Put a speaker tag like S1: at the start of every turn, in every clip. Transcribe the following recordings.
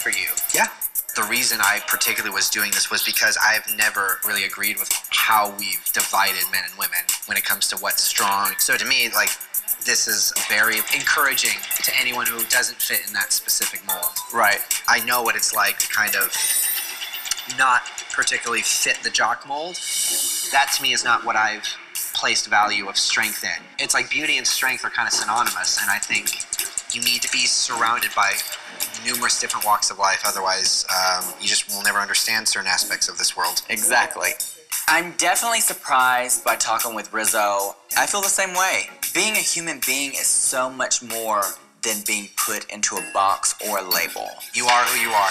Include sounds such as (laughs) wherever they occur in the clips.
S1: for you.
S2: Yeah. The reason I particularly was doing this was because I've never really agreed with how we've divided men and women when it comes to what's strong. So to me, like, this is very encouraging to anyone who doesn't fit in that specific mold.
S1: Right.
S2: I know what it's like to kind of not particularly fit the jock mold. That to me is not what I've placed value of strength in. It's like beauty and strength are kind of synonymous, and I think you need to be surrounded by numerous different walks of life. Otherwise, um, you just will never understand certain aspects of this world.
S1: Exactly. I'm definitely surprised by talking with Rizzo. I feel the same way. Being a human being is so much more than being put into a box or a label.
S2: You are who you are.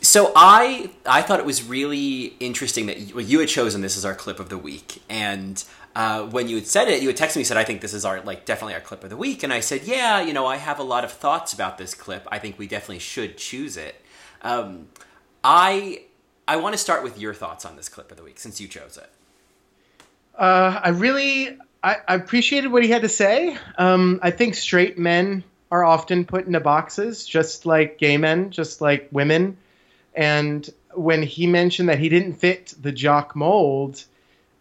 S3: So I I thought it was really interesting that you, you had chosen this as our clip of the week, and uh, when you had said it, you had texted me said, "I think this is our like definitely our clip of the week," and I said, "Yeah, you know, I have a lot of thoughts about this clip. I think we definitely should choose it." Um, I I want to start with your thoughts on this clip of the week since you chose it.
S4: Uh, I really I, I, appreciated what he had to say. Um, I think straight men are often put into boxes, just like gay men, just like women. And when he mentioned that he didn't fit the jock mold,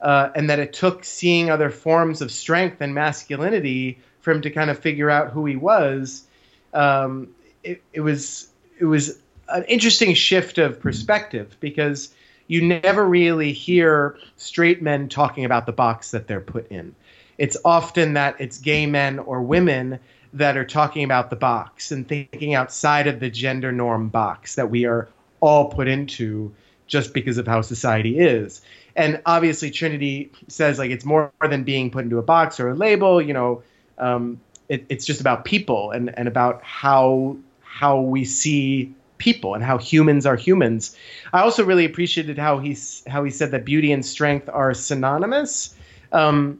S4: uh, and that it took seeing other forms of strength and masculinity for him to kind of figure out who he was, um, it, it was it was an interesting shift of perspective because you never really hear straight men talking about the box that they're put in. It's often that it's gay men or women that are talking about the box and thinking outside of the gender norm box that we are all put into just because of how society is. And obviously, Trinity says like it's more than being put into a box or a label. You know, um, it, it's just about people and, and about how how we see people and how humans are humans. I also really appreciated how he how he said that beauty and strength are synonymous. Um,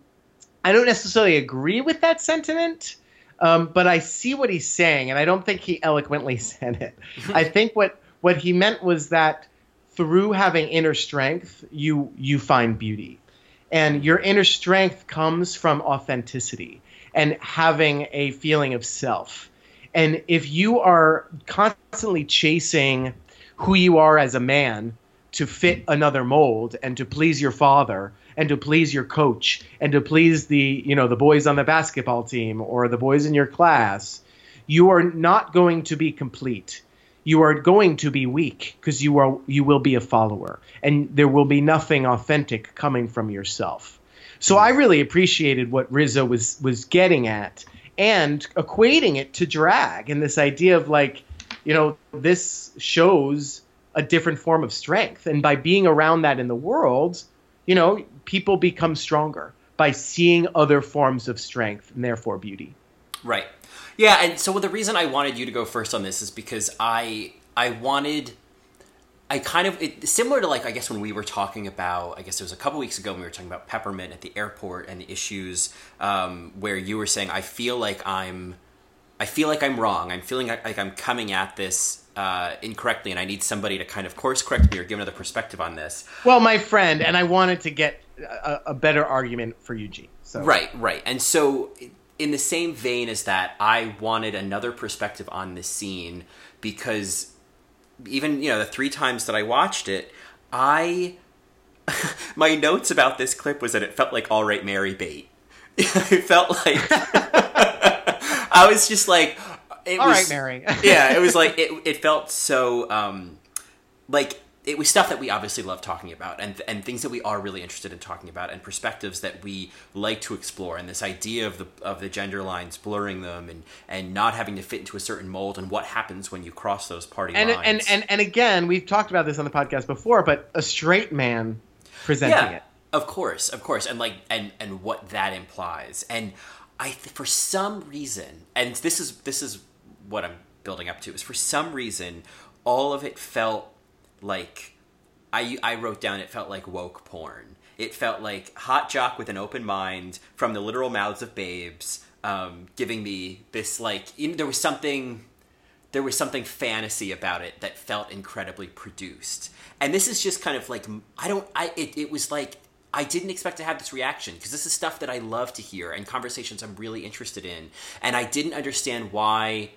S4: I don't necessarily agree with that sentiment, um, but I see what he's saying, and I don't think he eloquently (laughs) said it. I think what what he meant was that through having inner strength, you you find beauty, and your inner strength comes from authenticity and having a feeling of self. And if you are constantly chasing who you are as a man to fit another mold and to please your father and to please your coach and to please the you know the boys on the basketball team or the boys in your class you are not going to be complete you are going to be weak because you are you will be a follower and there will be nothing authentic coming from yourself. So i mm-hmm. really appreciated what rizzo was was getting at and equating it to drag and this idea of like you know this shows a different form of strength. And by being around that in the world you know people become stronger by seeing other forms of strength and therefore beauty.
S3: Right yeah, and so the reason I wanted you to go first on this is because I I wanted I kind of it, similar to like I guess when we were talking about I guess it was a couple weeks ago when we were talking about peppermint at the airport and the issues um, where you were saying I feel like I'm I feel like I'm wrong. I'm feeling like, like I'm coming at this uh, incorrectly, and I need somebody to kind of course correct me or give another perspective on this.
S4: Well, my friend, and I wanted to get a, a better argument for Eugene. So
S3: right, right, and so in the same vein as that, I wanted another perspective on this scene because even you know the three times that I watched it, I (laughs) my notes about this clip was that it felt like all right Mary bait. (laughs) it felt like (laughs) I was just like
S4: it all was, right, Mary.
S3: yeah, it was like it. It felt so um, like it was stuff that we obviously love talking about and and things that we are really interested in talking about and perspectives that we like to explore and this idea of the of the gender lines blurring them and and not having to fit into a certain mold and what happens when you cross those party
S4: and,
S3: lines.
S4: And and and again, we've talked about this on the podcast before, but a straight man presenting
S3: yeah,
S4: it.
S3: Of course, of course. And like and and what that implies. And I for some reason, and this is this is what I'm building up to is for some reason all of it felt like I I wrote down it felt like woke porn. It felt like hot jock with an open mind from the literal mouths of babes, um, giving me this like you know, there was something there was something fantasy about it that felt incredibly produced. And this is just kind of like I don't I it, it was like I didn't expect to have this reaction because this is stuff that I love to hear and conversations I'm really interested in. And I didn't understand why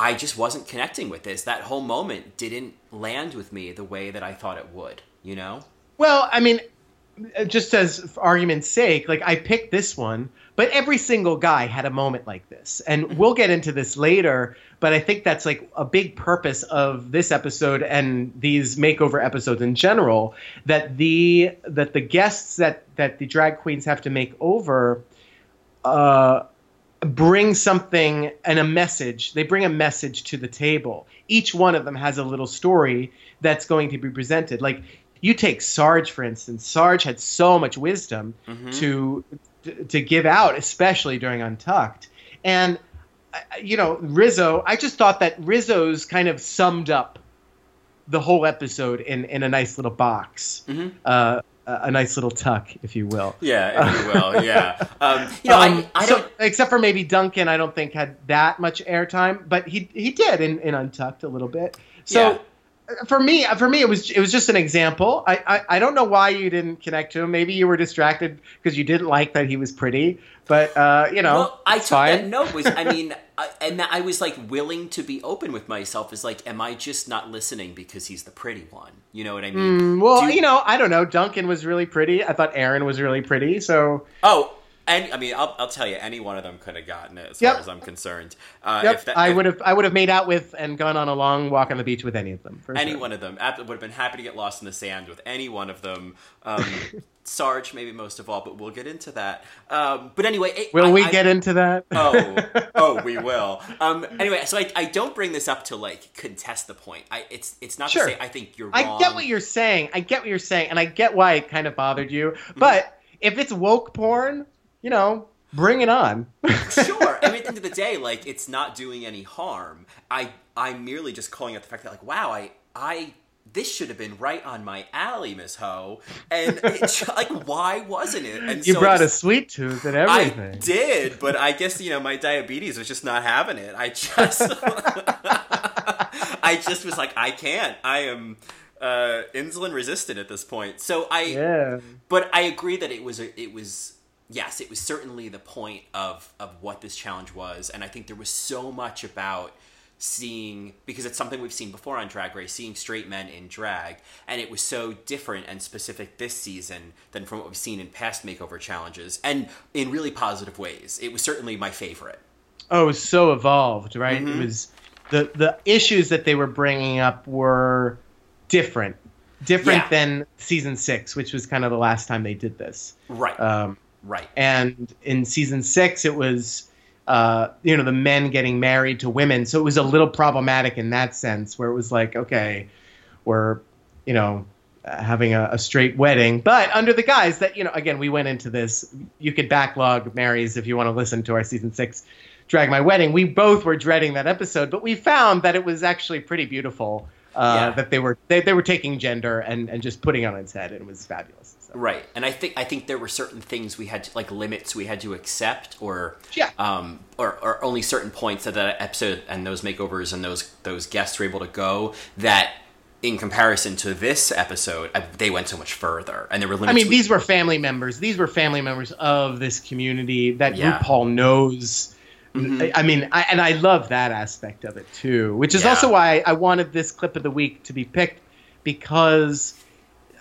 S3: I just wasn't connecting with this. That whole moment didn't land with me the way that I thought it would. You know?
S4: Well, I mean, just as argument's sake, like I picked this one, but every single guy had a moment like this, and we'll get into this later. But I think that's like a big purpose of this episode and these makeover episodes in general. That the that the guests that that the drag queens have to make over. Uh, bring something and a message. They bring a message to the table. Each one of them has a little story that's going to be presented. Like you take Sarge for instance. Sarge had so much wisdom
S3: Mm-hmm.
S4: to to give out, especially during Untucked. And you know, Rizzo. I just thought that Rizzo's kind of summed up the whole episode in in a nice little box.
S3: Mhm.
S4: Uh, a a nice little tuck, if you will.
S3: Yeah, if you will. (laughs) Yeah. Um, you know,
S4: Um,
S3: I, I
S4: so-
S3: don't.
S4: except for maybe Duncan, I don't think had that much airtime, but he he did in, in Untucked a little bit. So
S3: Yeah.
S4: For me, for me, it was it was just an example. I, I I don't know why you didn't connect to him. Maybe you were distracted because you didn't like that he was pretty. But uh, you know,
S3: Well, I took that note was I (laughs) mean, I, and I was like willing to be open with myself. Is like, am I just not listening because he's the pretty one? You know what I mean?
S4: Mm, well,
S3: Do-
S4: you know, I don't know. Duncan was really pretty. I thought Aaron was really pretty. So
S3: Oh, and I mean, I'll, I'll tell you, any one of them could have gotten it, as
S4: Yep.
S3: far as I'm concerned. Uh,
S4: yep,
S3: if that,
S4: I would have I would have made out with and gone on a long walk on the beach with any of them. For
S3: Any
S4: sure.
S3: one of them would have been happy to get lost in the sand with any one of them. Um, (laughs) Sarge, maybe most of all, but we'll get into that. Um, but anyway, it-
S4: Will
S3: I-
S4: we
S3: I-
S4: get into that?
S3: oh, oh, (laughs) we will. Um, anyway, so I, I don't bring this up to like contest the point. I it's it's not
S4: Sure.
S3: to say I think you're
S4: I get what you're saying. I get what you're saying, and I get why it kind of bothered you.
S3: Mm-hmm.
S4: But if it's woke porn, you know, bring it on. (laughs)
S3: sure. I mean, at the end of the day, like it's not doing any harm. I I'm merely just calling out the fact that like, wow, I I this should have been right on my alley, Miss Ho. And it, (laughs) like, why wasn't it? And
S4: you
S3: so
S4: brought a sweet tooth and everything.
S3: I did, but I guess you know my diabetes was just not having it. I just, (laughs) I just was like, I can't. I am uh, insulin resistant at this point. So I,
S4: yeah.
S3: but I agree that it was a, it was yes, it was certainly the point of of what this challenge was, and I think there was so much about seeing because it's something we've seen before on Drag Race, seeing straight men in drag, and it was so different and specific this season than from what we've seen in past makeover challenges, and in really positive ways. It was certainly my favorite.
S4: Oh, it was so evolved, right?
S3: Mm-hmm.
S4: It was the the issues that they were bringing up were different, different
S3: Yeah.
S4: than season six, which was kind of the last time they did this.
S3: Right,
S4: Um,
S3: right.
S4: and in season six it was uh, you know the men getting married to women. So it was a little problematic in that sense where it was like okay we're you know having a, a straight wedding. But under the guise that you know again we went into this you could backlog marries if you want to listen to our season six drag my wedding. We both were dreading that episode but we found that it was actually pretty beautiful uh,
S3: Yeah.
S4: that they were they, they were taking gender and, and just putting it on its head. And it was fabulous
S3: Right, and I think I think there were certain things we had to, like limits we had to accept, or
S4: Yeah.
S3: um, or, or only certain points that that episode and those makeovers and those those guests were able to go that. In comparison to this episode, they went so much further, and there were limits.
S4: I mean,
S3: we-
S4: these were family members. These were family members of this community that
S3: Yeah. Mm-hmm.
S4: RuPaul knows. I, I mean, I, and I love that aspect of it too, which is
S3: Yeah.
S4: also why I wanted this clip of the week to be picked because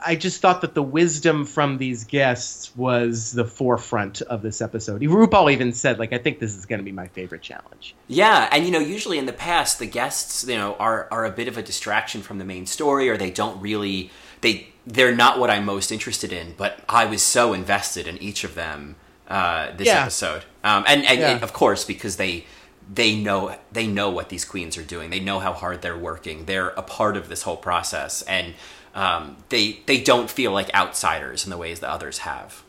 S4: I just thought that the wisdom from these guests was the forefront of this episode. RuPaul even said, like, I think this is going to be my favorite challenge.
S3: Yeah, and you know, usually in the past, the guests, you know, are are a bit of a distraction from the main story, or they don't really they they're not what I'm most interested in. But I was so invested in each of them uh, this
S4: Yeah.
S3: episode, um, and and,
S4: Yeah.
S3: and of course because they they know they know what these queens are doing. They know how hard they're working. They're a part of this whole process, and um, they they don't feel like outsiders in the ways that others have.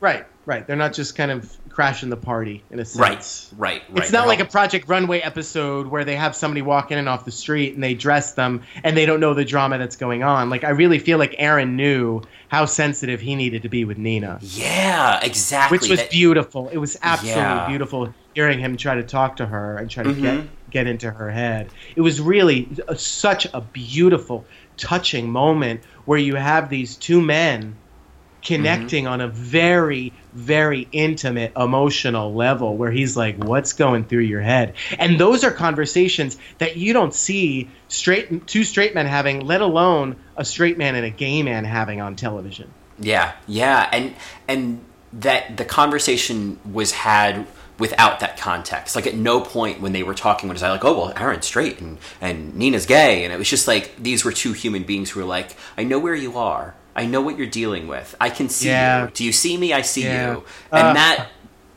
S4: Right, right. They're not just kind of crashing the party in a sense.
S3: right, right.
S4: It's not
S3: They're
S4: like
S3: all-
S4: a Project Runway episode where they have somebody walk in and off the street and they dress them and they don't know the drama that's going on. Like I really feel like Aaron knew how sensitive he needed to be with Nina,
S3: yeah, exactly.
S4: which was
S3: That-
S4: beautiful. It was absolutely
S3: Yeah.
S4: beautiful hearing him try to talk to her and try to
S3: Mhm.
S4: get get into her head. It was really a, such a beautiful, touching moment where you have these two men connecting mm-hmm. on a very very intimate emotional level where he's like what's going through your head? And those are conversations that you don't see straight two straight men having let alone a straight man and a gay man having on television.
S3: Yeah, yeah, and and that the conversation was had without that context. Like at no point when they were talking was I like, oh well, Aaron's straight and and Nina's gay, and it was just like these were two human beings who were like, I know where you are, I know what you're dealing with, I can see
S4: Yeah.
S3: you. Do you see me? I see
S4: Yeah.
S3: you, and
S4: Uh.
S3: that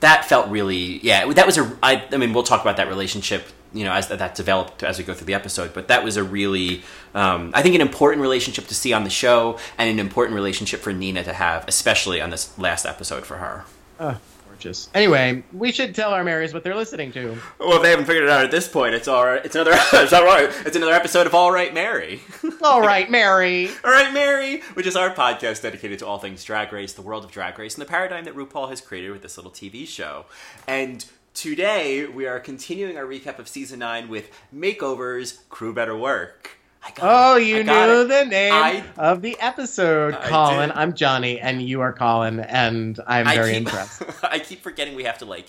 S3: that felt really yeah. That was a I I mean we'll talk about that relationship. You know, as that, that developed as we go through the episode, but that was a really, um, I think, an important relationship to see on the show, and an important relationship for Nina to have, especially on this last episode for her.
S4: oh, gorgeous anyway we should tell our marys what they're listening to
S3: Well, if they haven't figured it out at this point, it's all right. It's another. (laughs) it's all right. It's another episode of All Right, Mary. (laughs)
S4: all right mary
S3: all right, Mary, which is our podcast dedicated to all things Drag Race, the world of Drag Race, and the paradigm that RuPaul has created with this little TV show. And today we are continuing our recap of season nine with makeovers. Crew better work.
S4: Oh, you knew
S3: it.
S4: the name
S3: I-
S4: of the episode,
S3: I
S4: Colin.
S3: did.
S4: I'm Johnny, and you are Colin, and I'm
S3: I
S4: very
S3: keep,
S4: impressed. (laughs)
S3: I keep forgetting we have to like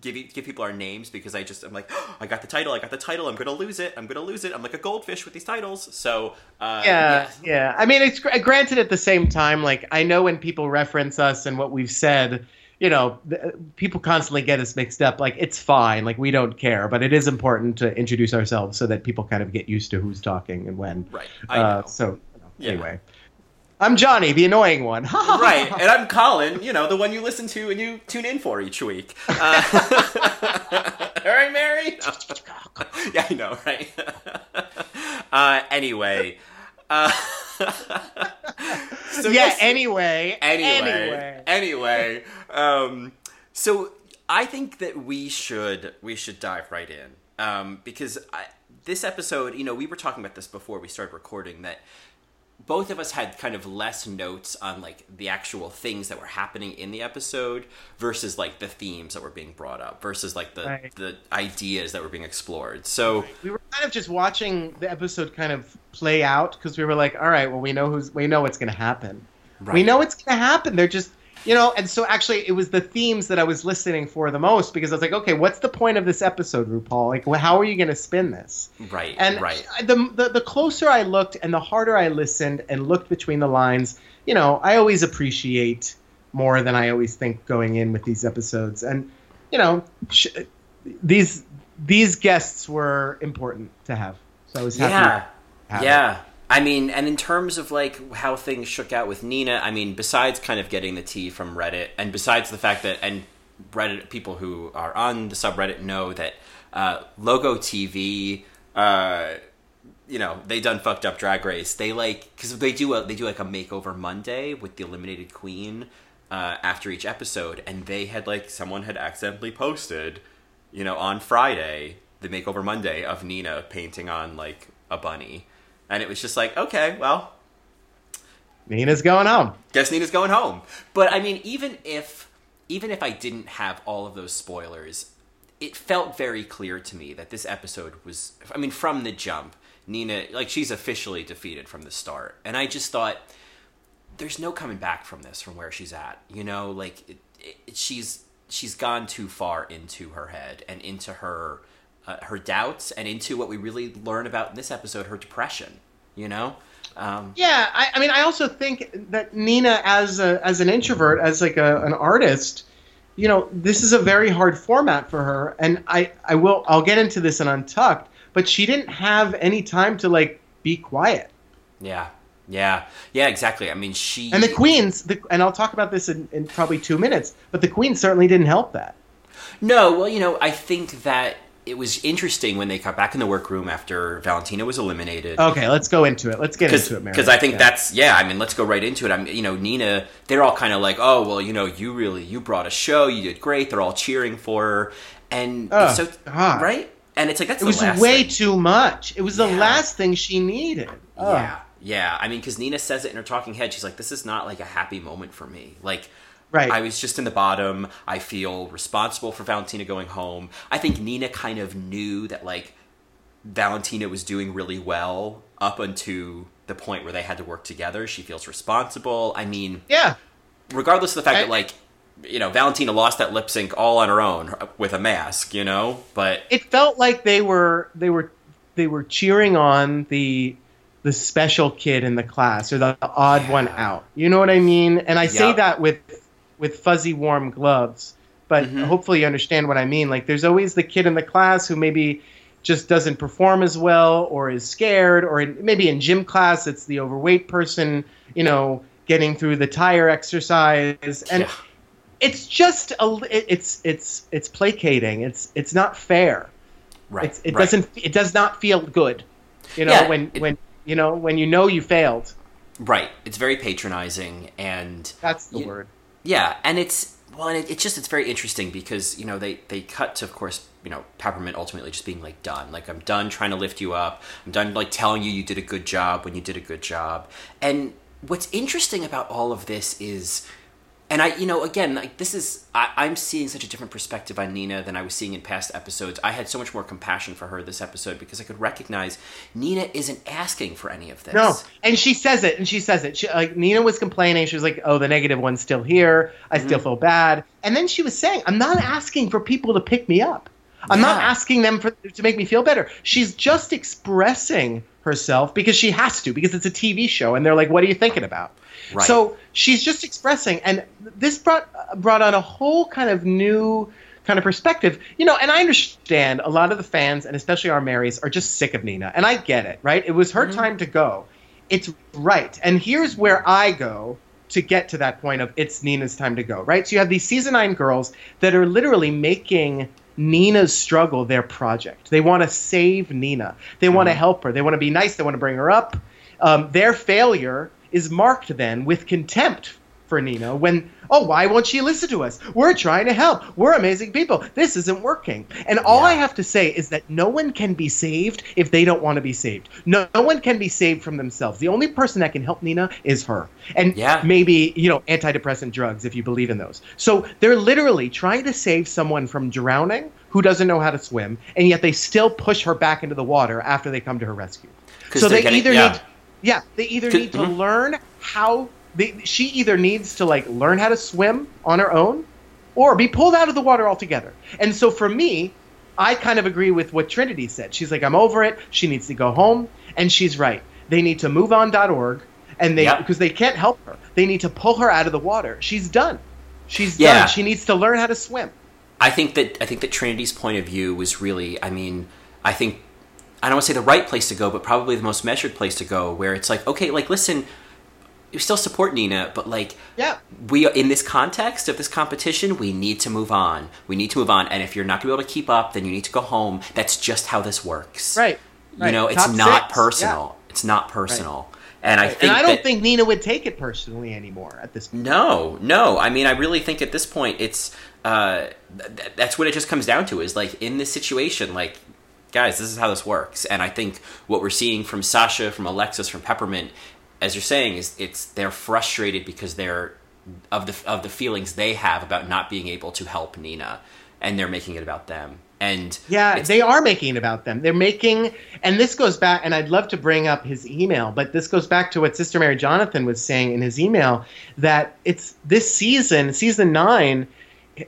S3: give give people our names because I just I'm like I got the title I got the title I'm gonna lose it I'm gonna lose it I'm like a goldfish with these titles so uh,
S4: Yeah, yeah. I mean, it's granted at the same time. Like, I know when people reference us and what we've said, you know, th- people constantly get us mixed up. Like, it's fine. Like, we don't care. But it is important to introduce ourselves so that people kind of get used to who's talking and when.
S3: right
S4: Uh, so,
S3: Yeah.
S4: anyway, I'm Johnny, the annoying one. (laughs)
S3: right and I'm Colin you know the one you listen to and you tune in for each week uh, (laughs) all right Mary (laughs) yeah I know right uh, anyway uh, (laughs) so
S4: yeah.
S3: yes-
S4: Anyway.
S3: anyway, anyway, um, so I think that we should we should dive right in um, because I, this episode, you know, we were talking about this before we started recording that both of us had kind of less notes on like the actual things that were happening in the episode versus like the themes that were being brought up versus like the
S4: Right.
S3: the ideas that were being explored. So
S4: we were kind of just watching the episode kind of play out because we were like, all right, well, we know who's, we know what's going to happen. We know it's going to happen. They're just, you know, and so actually, it was the themes that I was listening for the most because I was like, okay, what's the point of this episode, RuPaul? Like, wh- how are you going to spin this?
S3: right,
S4: And
S3: right,
S4: the, the the closer I looked and the harder I listened and looked between the lines, you know, I always appreciate more than I always think going in with these episodes. And you know, sh- these these guests were important to have. So I was happy.
S3: yeah.
S4: have it.
S3: I mean, and in terms of like how things shook out with Nina, I mean, besides kind of getting the tea from Reddit, and besides the fact that, and Reddit people who are on the subreddit know that uh, Logo TV, uh, you know, they done fucked up Drag Race. They like because they do a, they do like a makeover Monday with the eliminated queen uh, after each episode, and they had like someone had accidentally posted, you know, on Friday the makeover Monday of Nina painting on like a bunny, and it was just like okay, well,
S4: Nina's going home.
S3: guess Nina's going home. But I mean, even if even if I didn't have all of those spoilers, it felt very clear to me that this episode was. I mean, from the jump, Nina like she's officially defeated from the start, and I just thought there's no coming back from this from where she's at. You know, like it, it, she's she's gone too far into her head and into her uh, her doubts and into what we really learn about in this episode, her depression. You know. Um,
S4: Yeah, I, I mean, I also think that Nina, as a, as an introvert, as like a, an artist, you know, this is a very hard format for her. And I, I will, I'll get into this in Untucked, but she didn't have any time to like be quiet.
S3: Yeah, yeah, yeah, exactly. I mean, she
S4: And the queens, the, and I'll talk about this in, in probably two minutes, but the queens certainly didn't help that.
S3: No, well, you know, I think that it was interesting when they got back in the workroom after Valentina was eliminated.
S4: Okay, let's go into it. Let's get into it, Mary.
S3: Because I think
S4: Yeah.
S3: that's yeah. I mean, let's go right into it. I'm you know Nina. They're all kind of like, oh well, you know, you really you brought a show. You did great. They're all cheering for her, and
S4: Oh,
S3: so
S4: God.
S3: right. And it's like that's
S4: it was way
S3: thing.
S4: too much. It was the
S3: Yeah.
S4: last thing she needed. Ugh.
S3: Yeah, yeah. I mean, because Nina says it in her talking head. She's like, "This is not like a happy moment for me. Like,
S4: Right.
S3: I was just in the bottom. I feel responsible for Valentina going home. I think Nina kind of knew that like Valentina was doing really well up until the point where they had to work together. She feels responsible. I mean,
S4: Yeah.
S3: regardless of the fact
S4: I-
S3: that like you know Valentina lost that lip sync all on her own uh, with a mask, you know, but
S4: it felt like they were they were they were cheering on the the special kid in the class or the odd
S3: Yeah.
S4: one out. You know what I mean? And I say that with with fuzzy warm gloves, but
S3: Mhm.
S4: hopefully you understand what I mean. Like there's always the kid in the class who maybe just doesn't perform as well or is scared or in, maybe in gym class it's the overweight person, you know, getting through the tire exercise and
S3: Yeah.
S4: it's just a it's it's it's placating. It's it's not fair.
S3: right,
S4: It's, it
S3: right.
S4: doesn't. It does not feel good. You know
S3: Yeah,
S4: when
S3: it-
S4: when you know when you know you failed.
S3: right. It's very patronizing and
S4: That's the
S3: You-
S4: word.
S3: Yeah, and it's well, and it, it's just it's very interesting because you know they they cut to of course you know Peppermint ultimately just being like done, like I'm done trying to lift you up, I'm done like telling you you did a good job when you did a good job, and what's interesting about all of this is. And I, you know, again, like this is, I, I'm seeing such a different perspective on Nina than I was seeing in past episodes. I had so much more compassion for her this episode because I could recognize Nina isn't asking for any of this.
S4: No, and she says it, and she says it. She, like Nina was complaining. She was like, "Oh, the negative one's still here. I
S3: Mm-hmm.
S4: still feel bad." And then she was saying, "I'm not asking for people to pick me up. I'm not asking them for, to make me feel better. She's just expressing herself because she has to because it's a TV show, and they're like, "What are you thinking about?"
S3: Right.
S4: So she's just expressing, and this brought brought on a whole kind of new kind of perspective, you know. And I understand a lot of the fans, and especially our Marys, are just sick of Nina, and I get it, right? It was her mm-hmm. time to go. It's right, and here's where I go to get to that point of it's Nina's time to go, right? So you have these season nine girls that are literally making Nina's struggle their project. They want to save Nina. They want to help her. They want to be nice. They want to bring her up. Um, their failure is marked then with contempt for Nina when, oh, why won't she listen to us? We're trying to help. We're amazing people. This isn't working. And all
S3: Yeah.
S4: I have to say is that no one can be saved if they don't want to be saved. No, no one can be saved from themselves. The only person that can help Nina is her. And
S3: Yeah.
S4: maybe, you know, antidepressant drugs if you believe in those. So they're literally trying to save someone from drowning who doesn't know how to swim, and yet they still push her back into the water after they come to her rescue. So
S3: they're getting-
S4: either
S3: yeah.
S4: need yeah, they either need to
S3: mhm.
S4: learn how they, she either needs to like learn how to swim on her own or be pulled out of the water altogether. And so for me, I kind of agree with what Trinity said. She's like, I'm over it. She needs to go home. And she's right. They need to move on.org and they
S3: Yep.
S4: because they can't help her. They need to pull her out of the water. She's done. She's
S3: Yeah.
S4: done. She needs to learn how to swim.
S3: I think that I think that Trinity's point of view was really, I mean, I think I don't want to say the right place to go, but probably the most measured place to go, where it's like, okay, like listen, you still support Nina, but like
S4: Yeah.
S3: we in this context of this competition, we need to move on. We need to move on, and if you're not going to be able to keep up, then you need to go home. That's just how this works,
S4: Right.
S3: You know, it's
S4: Top
S3: not personal. It's not personal, and I think
S4: And I don't
S3: that-
S4: think Nina would take it personally anymore at this point.
S3: no, no. I mean, I really think at this point, it's uh, th- that's what it just comes down to. Is like in this situation, like guys, this is how this works. And I think what we're seeing from Sasha, from Alexis, from Peppermint, as you're saying, is it's they're frustrated because they're of the of the feelings they have about not being able to help Nina, and they're making it about them. And
S4: Yeah, they are making it about them. They're making, and this goes back, and I'd love to bring up his email, but this goes back to what Sister Mary Jonathan was saying in his email that it's this season, season nine,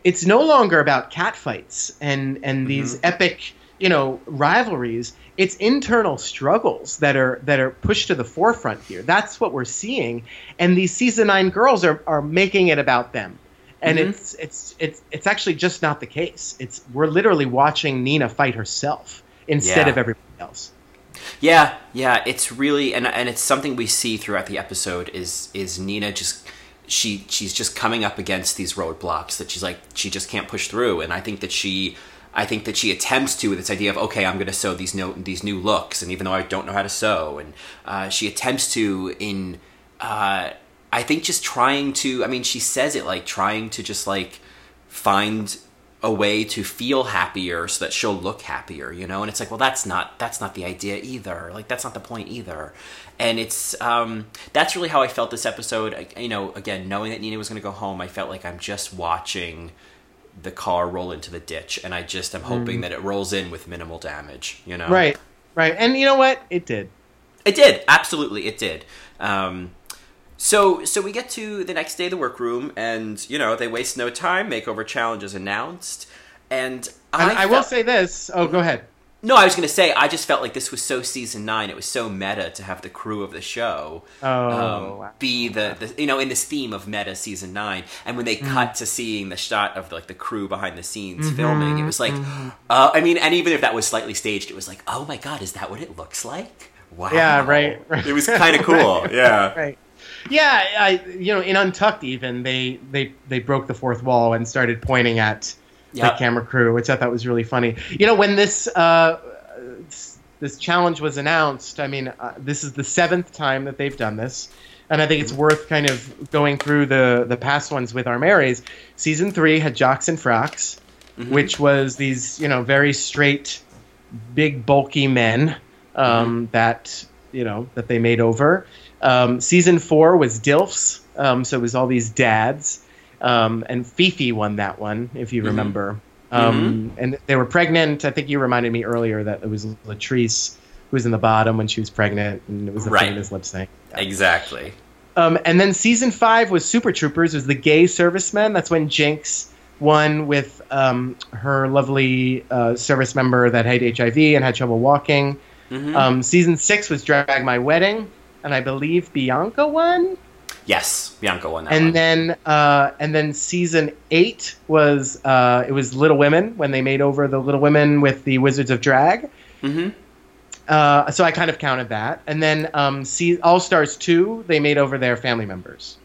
S4: it's no longer about catfights and and these mm-hmm. epic, you know, rivalries. It's internal struggles that are that are pushed to the forefront here. That's what we're seeing, and these season nine girls are are making it about them and
S3: Mhm.
S4: it's it's it's it's actually just not the case. It's we're literally watching Nina fight herself instead
S3: Yeah.
S4: of everybody else.
S3: Yeah, yeah, it's really and and it's something we see throughout the episode is is Nina just she she's just coming up against these roadblocks that she's like she just can't push through and I think that she I think that she attempts to with this idea of okay I'm going to sew these no these new looks and even though I don't know how to sew and uh, she attempts to in uh, I think just trying to I mean she says it like trying to just like find a way to feel happier so that she'll look happier you know? And it's like well that's not that's not the idea either. Like that's not the point either. And it's um that's really how i felt this episode. I, you know again knowing that nina was going to go home i felt like i'm just watching the car roll into the ditch and i just am hoping that it rolls in with minimal damage you know
S4: Right, right, and you know what? It did.
S3: it did absolutely it did um So so we get to the next day of the workroom, and you know they waste no time. Makeover challenge is announced, and I,
S4: And I, will say this. Oh, go ahead.
S3: No. I was going to say I just felt like this was so season nine. It was so meta to have the crew of the show
S4: Oh,
S3: um, be the, the you know in this theme of meta season nine. And when they
S4: Mm.
S3: cut to seeing the shot of like the crew behind the scenes
S4: Mm-hmm.
S3: filming, it was like, uh, I mean, and even if that was slightly staged, it was like, oh my god, is that what it looks like? Wow.
S4: Yeah, right, right.
S3: It was kind of (laughs) cool. Yeah.
S4: right. Yeah, I you know in Untucked even they they they broke the fourth wall and started pointing at
S3: Yeah.
S4: the camera crew, which I thought was really funny. You know when this uh, this challenge was announced, I mean uh, this is the seventh time that they've done this, and I think it's worth kind of going through the the past ones with our Marys. Season three had Jocks and Frocks, which was these you know very straight, big bulky men um, that you know that they made over. Um, season four was Dilfs, um, so it was all these dads, um, and Fifi won that one if you remember. Um, And they were pregnant. I think you reminded me earlier that it was Latrice who was in the bottom when she was pregnant, and it was a
S3: Right.
S4: famous lip sync.
S3: Exactly.
S4: Um, and then season five was Super Troopers, was the gay servicemen. That's when Jinkx won with um, her lovely uh, service member that had HIV and had trouble walking.
S3: Mhm.
S4: Um, season six was Drag My Wedding, and I believe Bianca won.
S3: Yes, Bianca won that
S4: And
S3: one.
S4: then uh, and then season eight was uh, it was Little Women when they made over the Little Women with the Wizards of Drag.
S3: Mhm.
S4: Uh, so I kind of counted that. And then um, see, All Stars two they made over their family members.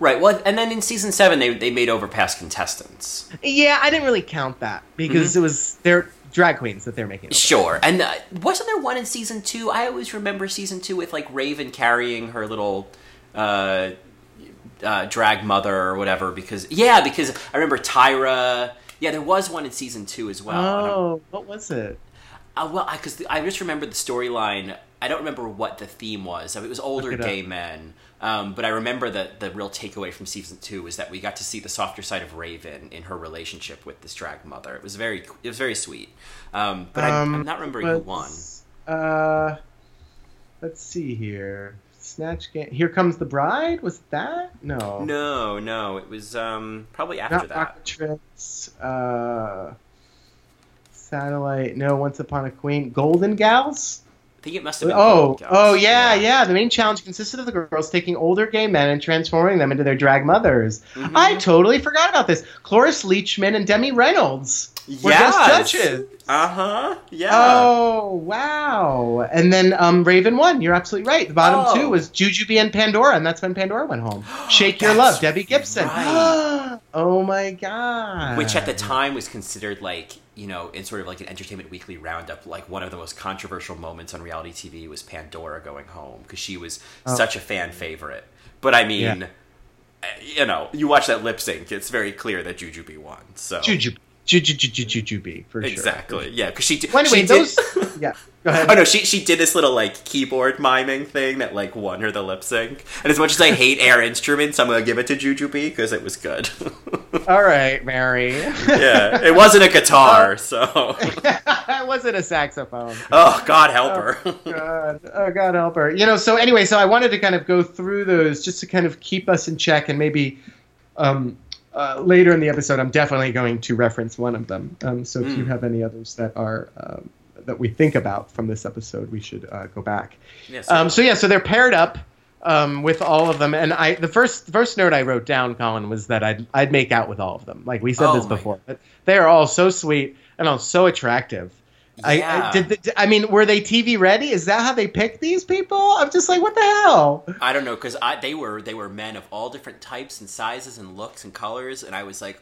S3: Right. Well, and then in season seven, they they made over past contestants.
S4: Yeah, I didn't really count that because it was their drag queens that they're making. over.
S3: Sure. And uh, wasn't there one in season two? I always remember season two with like Raven carrying her little uh, uh, drag mother or whatever. Because yeah, because I remember Tyra. Yeah, there was one in season two as well.
S4: Oh, what was it?
S3: Uh, well, because I, just remember the storyline. I don't remember what the theme was. I mean, it was older gay men. Um, but I remember that the real takeaway from season two was that we got to see the softer side of Raven in her relationship with this drag mother. It was very, it was very sweet. Um, but I,
S4: Um,
S3: I'm not remembering who won.
S4: Uh, let's see here. Snatch game. Here comes the bride. Was that no?
S3: No, no, it was um, probably after
S4: not
S3: that.
S4: Occatrix. Uh, satellite. No. Once upon a queen. Golden gals.
S3: I think it must have been.
S4: Oh, oh yeah, yeah. The main challenge consisted of the girls taking older gay men and transforming them into their drag mothers.
S3: Mm-hmm.
S4: I totally forgot about this. Cloris Leachman and Debbie Reynolds were
S3: Yes.
S4: guest judges.
S3: Uh huh. Yeah.
S4: Oh wow! And then um, Raven won. You're absolutely right. The bottom
S3: Oh.
S4: two was Jujubee and Pandora, and that's when Pandora went home. (gasps) Shake Your Love, Debbie Gibson.
S3: right. (gasps)
S4: oh my god!
S3: Which at the time was considered like, you know, in sort of like an Entertainment Weekly roundup, like one of the most controversial moments on reality TV was Pandora going home because she was such a fan favorite. But I mean,
S4: Oh. Yeah.
S3: you know, you watch that lip sync, it's very clear that Jujubee won. So
S4: Jujubee, Jujubee for sure.
S3: exactly, yeah, because she did.
S4: Well, anyway,
S3: she did-
S4: those. (laughs) yeah. Go ahead.
S3: Oh no, she she did this little like keyboard miming thing that like won her the lip sync. And as much as I hate air instruments, I'm gonna give it to Jujubee because it was good. (laughs)
S4: All right, Mary.
S3: yeah, it wasn't a guitar, so (laughs)
S4: it wasn't a saxophone.
S3: oh God help her.
S4: God, oh God help her. You know. So anyway, so I wanted to kind of go through those just to kind of keep us in check, and maybe um, uh, later in the episode, I'm definitely going to reference one of them. Um, so if you have any others that are um, that we think about from this episode, we should uh, go back.
S3: Yes,
S4: Um, so yeah, so they're paired up um, with all of them, and I the first first note I wrote down, Colin, was that I'd I'd make out with all of them. Like we said
S3: Oh
S4: this before, but they are all so sweet and all so attractive. I,
S3: Yeah.
S4: I did. The, I mean, were they TV ready? Is that how they picked these people? I'm just like, what the hell?
S3: I don't know because I they were they were men of all different types and sizes and looks and colors, and I was like,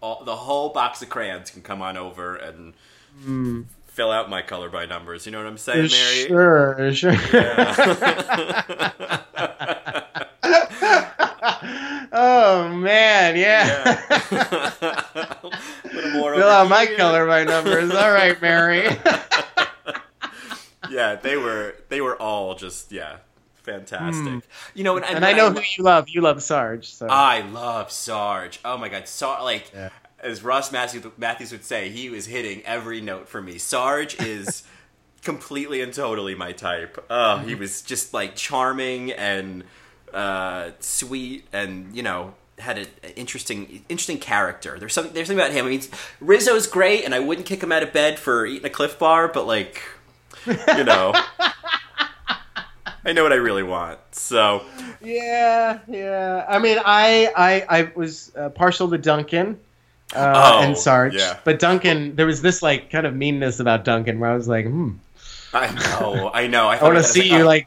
S3: all, the whole box of crayons can come on over and hmm. fill out my color by numbers. You know what I'm saying, Mary?
S4: Sure, sure. (laughs) (laughs) (laughs) (laughs) oh man, yeah. (laughs)
S3: More
S4: Fill out my
S3: here.
S4: color by numbers. All right, Mary. (laughs)
S3: Yeah, they were they were all just yeah fantastic. Hmm. You know, and,
S4: and I know who you love. You love Sarge. So
S3: I love Sarge. Oh my god, Sarge! Like
S4: Yeah.
S3: as Ross Mathews, Mathews would say, he was hitting every note for me. Sarge is completely and totally my type. Oh, he mm-hmm. was just like charming and uh, sweet, and you know had an interesting interesting character. There's something there's something about him. I mean, Rizzo's great, and I wouldn't kick him out of bed for eating a Clif Bar, but like, you know. (laughs) I know what I really want. So
S4: Yeah, yeah. I mean, I I, I was uh, partial to Duncan uh,
S3: Oh,
S4: and Sarge,
S3: yeah.
S4: but Duncan, there was this like kind of meanness about Duncan where I was like, hmm,
S3: I know, I know. I, (laughs)
S4: I want to see
S3: that,
S4: you
S3: oh,
S4: like,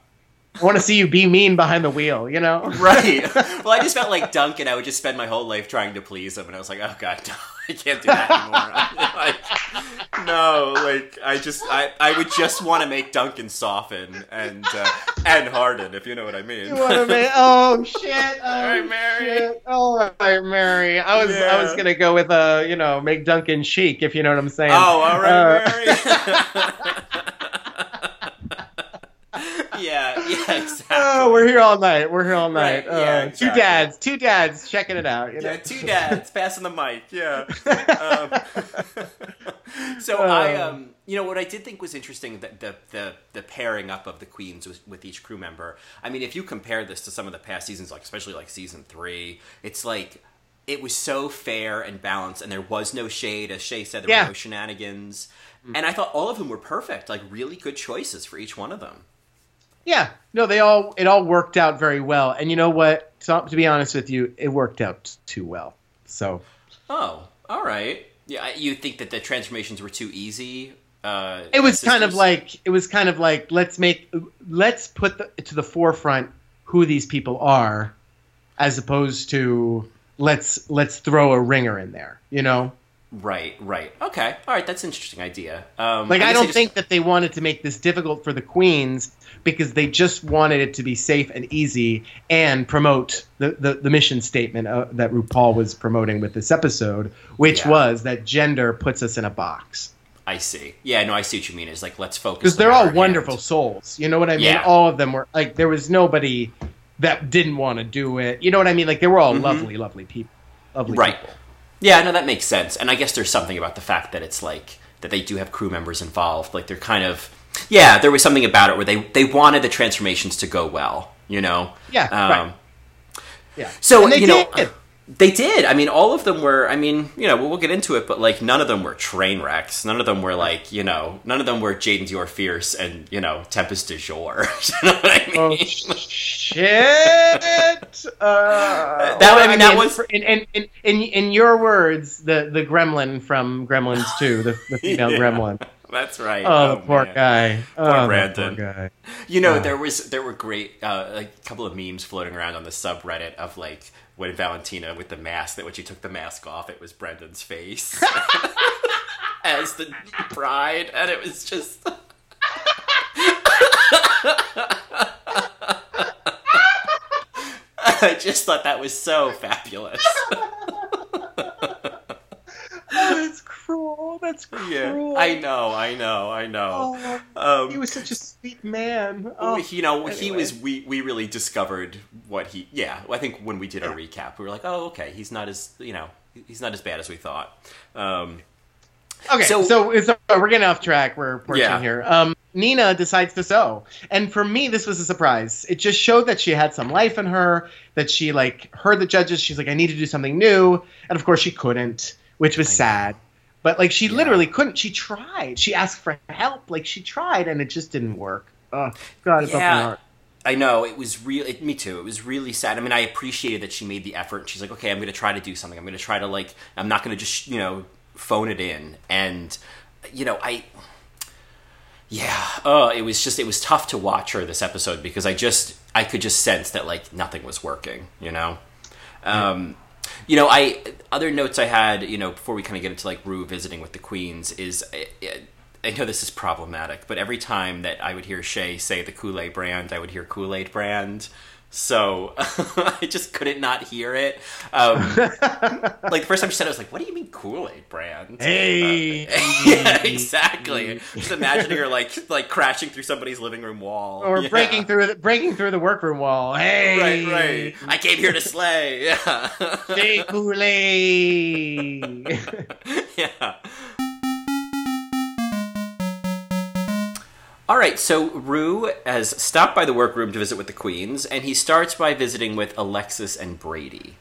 S4: I want to see you be mean behind the wheel, you know? (laughs)
S3: Right. (laughs) Well, I just felt like Duncan. I would just spend my whole life trying to please him, and I was like, "Oh God, no, (laughs) I can't do that anymore." like, no, like I just, I, I would just want to make Duncan soften and uh, and harden, if you know what I mean.
S4: You want to make? Oh shit! Oh,
S3: All right, Mary.
S4: shit. All right, Mary. I was I was gonna go with uh, you know, make Duncan chic if you know what I'm saying.
S3: oh, all right,
S4: Uh,
S3: Mary. Yeah, yeah, (laughs) exactly.
S4: Oh, we're here all night. We're here all night.
S3: Right, yeah,
S4: uh,
S3: exactly.
S4: Two dads, two dads checking it out. You know?
S3: Yeah, two dads passing the mic. Yeah. (laughs) Um, (laughs) so I,
S4: Uh.
S3: um, you know, what I did think was interesting that the the the pairing up of the queens with, with each crew member. I mean, if you compare this to some of the past seasons, like especially like season three, it's like it was so fair and balanced, and there was no shade. As Shea said, there
S4: Yeah.
S3: were no shenanigans, and I thought all of them were perfect. Like really good choices for each one of them.
S4: Yeah, no, they all it all worked out very well. And you know what? To, to be honest with you, it worked out too well. So
S3: Oh, all right. Yeah, you think that the transformations were too easy? Uh,
S4: it was kind of like it was kind of like let's make let's put the, to the forefront who these people are, as opposed to let's let's throw a ringer in there. You know,
S3: Right, right. Okay. All right, that's an interesting idea. Um,
S4: like I,
S3: guess
S4: don't
S3: just-
S4: think that they wanted to make this difficult for the queens because they just wanted it to be safe and easy and promote the, the, the mission statement uh, that RuPaul was promoting with this episode, which
S3: Yeah.
S4: was that gender puts us in a box.
S3: I see. Yeah, no, I see what you mean. Is like let's focus.
S4: Because they're all wonderful
S3: hand.
S4: souls. You know what I mean?
S3: Yeah.
S4: All of them were like there was nobody that didn't want to do it. You know what I mean? Like they were all
S3: Mhm.
S4: lovely, lovely people. Lovely
S3: Right.
S4: people.
S3: Yeah, no, that makes sense. And I guess there's something about the fact that it's like that they do have crew members involved. Like they're kind of yeah. There was something about it where they they wanted the transformations to go well. You know.
S4: Yeah,
S3: Um,
S4: right. Yeah.
S3: So you know. They did. I mean, all of them were. I mean, you know, we'll, we'll get into it, but like, none of them were train wrecks. None of them were like, you know, none of them were Jaidynn Diore Fierce and you know Tempest du Jour. (laughs) you know what I mean?
S4: Oh shit! (laughs) Uh,
S3: That- I mean, that was-
S4: for- in, in, in, in in your words, the the gremlin from Gremlins 2, the, the (laughs) female
S3: Yeah.
S4: gremlin.
S3: That's right.
S4: Oh, the poor
S3: man.
S4: guy. Oh, the
S3: Brandon.
S4: Poor guy.
S3: You know,
S4: Uh.
S3: there was there were great uh, like a couple of memes floating around on the subreddit of like when Valentina with the mask that when she took the mask off, it was Brendan's face (laughs) as the bride, and it was just. (laughs) I just thought that was so fabulous. (laughs)
S4: Oh, that's cruel. That's cruel.
S3: yeah, I know, I know, I know.
S4: Oh,
S3: Um,
S4: he was such a sweet man. Oh,
S3: you know, he was. We we really discovered what he. Yeah, I think when we did our recap, we were like, oh, okay, he's not as you know, he's not as bad as we thought. Um,
S4: Okay,
S3: So-
S4: so, so, we're getting off track. We're porching
S3: Yeah.
S4: here. Um, Nina decides to sew, and for me, this was a surprise. It just showed that she had some life in her. That she like heard the judges. She's like, I need to do something new, and of course, she couldn't, which was
S3: I know.
S4: Sad. But like, she
S3: Yeah.
S4: literally couldn't. She tried. She asked for help. Like she tried, and it just didn't work. Oh God, it's
S3: Yeah.
S4: heart.
S3: I know it was real. It, me too. It was really sad. I mean, I appreciated that she made the effort. She's like, okay, I'm going to try to do something. I'm going to try to like. I'm not going to just you know phone it in. And you know, I. Yeah. Oh, it was just it was tough to watch her this episode because I just I could just sense that like nothing was working. You know. Um, you know, I other notes I had, you know, before we kind of get into like Rue visiting with the queens is. I, I know this is problematic, but every time that I would hear Shea say the Kool Aid brand, I would hear Kool Aid brand. So (laughs) I just couldn't not hear it. Um, (laughs) like the first time she said it, I was like, "What do you mean Kool Aid brand?"
S4: Hey.
S3: Uh, (laughs) yeah, exactly. Just imagining her like like crashing through somebody's living room wall
S4: or
S3: Yeah.
S4: breaking through the breaking through the workroom wall. Hey,
S3: Right, right. I came here to slay. Yeah.
S4: Stay Kool-Aid.
S3: yeah. All right, so Rue has stopped by the workroom to visit with the queens, and he starts by visiting with Alexis and Brady.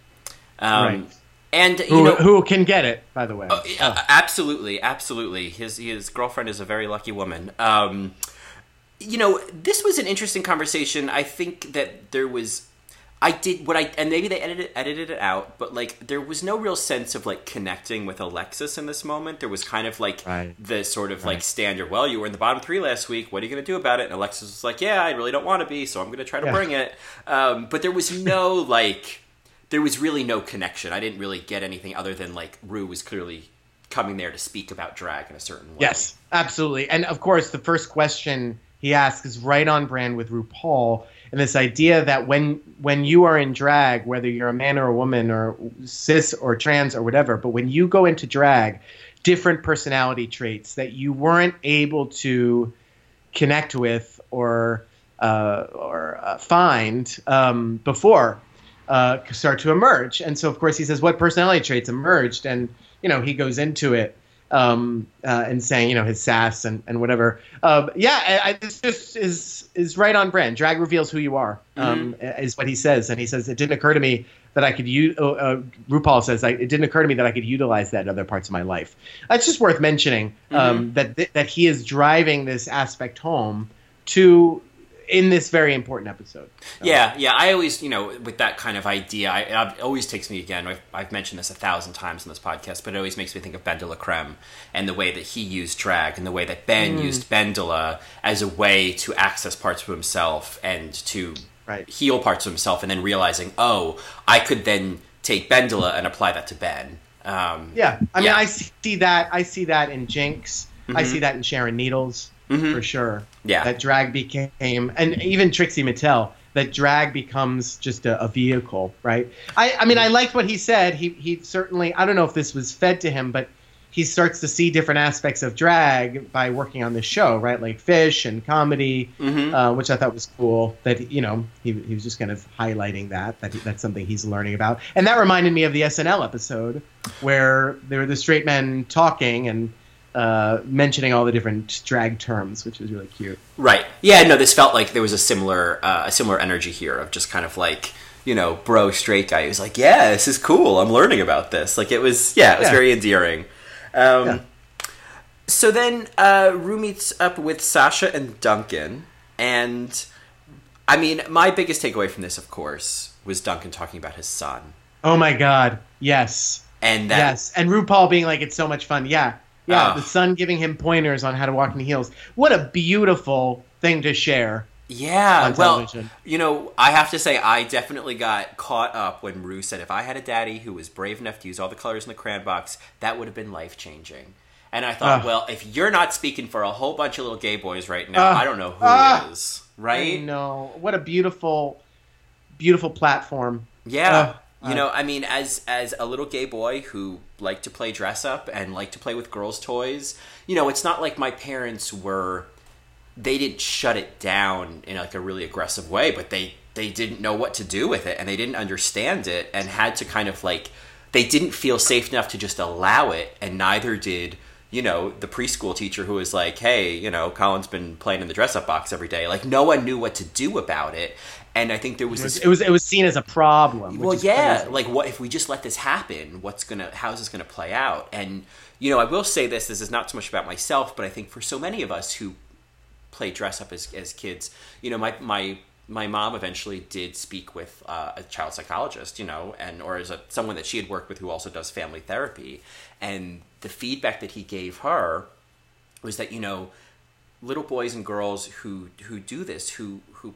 S3: Um,
S4: Right.
S3: And you
S4: Who,
S3: know,
S4: who can get it, by the way?
S3: Uh, absolutely, absolutely. His his girlfriend is a very lucky woman. Um, you know, this was an interesting conversation. I think that there was, I did what I and maybe they edited edited it out, but like there was no real sense of like connecting with Alexis in this moment. There was kind of like
S4: Right.
S3: the sort of like standard. Well, you were in the bottom three last week. What are you going to do about it? And Alexis was like, Yeah, I really don't want to be, so I'm going to try to
S4: Yeah.
S3: bring it. Um, but there was no like there was really no connection. I didn't really get anything other than like Rue was clearly coming there to speak about drag in a certain way.
S4: Yes, absolutely. And of course, the first question he asks is right on brand with RuPaul, and this idea that when when you are in drag, whether you're a man or a woman or cis or trans or whatever, but when you go into drag, different personality traits that you weren't able to connect with or uh, or uh, find um, before uh, start to emerge. And so, of course, he says, "What personality traits emerged?" And you know, he goes into it um, uh, and saying, you know, his sass and, and whatever. Uh, yeah, I, I, this just is is right on brand. Drag reveals who you are, um, is what he says. And he says, it didn't occur to me that I could use. Uh, uh, RuPaul says, I, it didn't occur to me that I could utilize that in other parts of my life. It's just worth mentioning um, that th- that he is driving this aspect home to in this very important episode.
S3: Yeah, yeah. I always, you know, with that kind of idea, I, it always takes me again. I've, I've mentioned this a thousand times in this podcast, but it always makes me think of Ben de la Creme and the way that he used drag and the way that Ben used Bendela as a way to access parts of himself and to
S4: Right.
S3: heal parts of himself, and then realizing, oh, I could then take Bendela and apply that to Ben. Um,
S4: Yeah, I mean,
S3: Yeah.
S4: I see that. I see that in Jinkx. I see that in Sharon Needles Mm-hmm. for sure.
S3: Yeah.
S4: that drag became, and even Trixie Mattel, that drag becomes just a, a vehicle, right? I, I mean, I mm-hmm. liked what he said. He, he certainly. I don't know if this was fed to him, but he starts to see different aspects of drag by working on this show, right? Like fish and comedy, mm-hmm. uh, which I thought was cool. That you know he, he was just kind of highlighting that that he, that's something he's learning about, and that reminded me of the SNL episode where there were the straight men talking and uh, mentioning all the different drag terms, which was really cute.
S3: Right. Yeah. No. This felt like there was a similar uh, a similar energy here of just kind of like you know bro straight guy who's like yeah this is cool I'm learning about this like it was yeah it was
S4: Yeah.
S3: very endearing. Um,
S4: Yeah.
S3: So then uh, Rue meets up with Sasha and Duncan, and I mean my biggest takeaway from this, of course, was Duncan talking about his son
S4: Oh my god, yes.
S3: and that
S4: yes, and RuPaul being like, "It's so much fun." Yeah, yeah.
S3: Ah.
S4: the son giving him pointers on how to walk in heels. What a beautiful thing to share.
S3: Yeah, well, you know, I have to say, I definitely got caught up when Rue said, if I had a daddy who was brave enough to use all the colors in the crayon box, that would have been life changing. And I thought,
S4: Ugh.
S3: well, if you're not speaking for a whole bunch of little gay boys right now,
S4: Ugh.
S3: I don't know who ah.
S4: Ugh.
S3: is,
S4: I
S3: right?
S4: know what a beautiful, beautiful platform.
S3: Yeah. You uh, know, I mean, as as a little gay boy who liked to play dress up and liked to play with girls' toys, you know, it's not like my parents were they didn't shut it down in like a really aggressive way, but they they didn't know what to do with it and they didn't understand it and had to kind of like they didn't feel safe enough to just allow it and neither did you know the preschool teacher who was like hey you know colin's been playing in the dress up box every day. Like no one knew what to do about it and i think there was
S4: It was,
S3: this
S4: it was it was seen as a problem. which
S3: well yeah
S4: crazy.
S3: like what if we just let this happen what's gonna how's this gonna play out and you know i will say this this is not so much about myself but i think for so many of us who play dress up as, as kids you know my my my mom eventually did speak with uh, a child psychologist you know and or as a someone that she had worked with who also does family therapy and the feedback that he gave her was that you know little boys and girls who who do this who who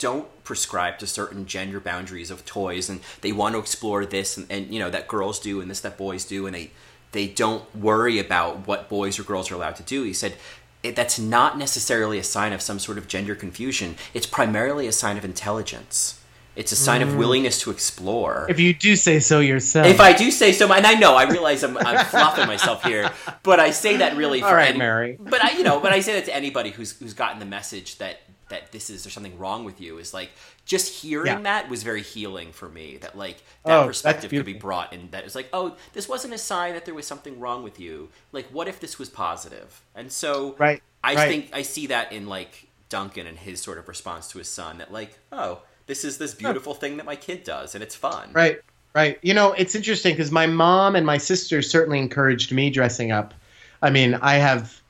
S3: don't prescribe to certain gender boundaries of toys and they want to explore this and, and you know that girls do and this that boys do and they they don't worry about what boys or girls are allowed to do. He said it, that's not necessarily a sign of some sort of gender confusion. It's primarily a sign of intelligence. It's a sign of mm. willingness to explore.
S4: If you do say so yourself.
S3: if I do say so, and I know I realize I'm, I'm fluffing myself here, but I say that really for
S4: All right,
S3: any-
S4: Mary.
S3: But I, you know, but I say that to anybody who's who's gotten the message that that this is there's something wrong with you is like just hearing
S4: Yeah.
S3: that was very healing for me. That like that
S4: Oh,
S3: perspective could be brought in. That it's like, oh, this wasn't a sign that there was something wrong with you. Like, what if this was positive? And so,
S4: Right.
S3: I I
S4: Right.
S3: think I see that in like Duncan and his sort of response to his son that like, oh, this is this beautiful thing that my kid does and it's fun.
S4: Right, right. You know, it's interesting because my mom and my sister certainly encouraged me dressing up. I mean, I have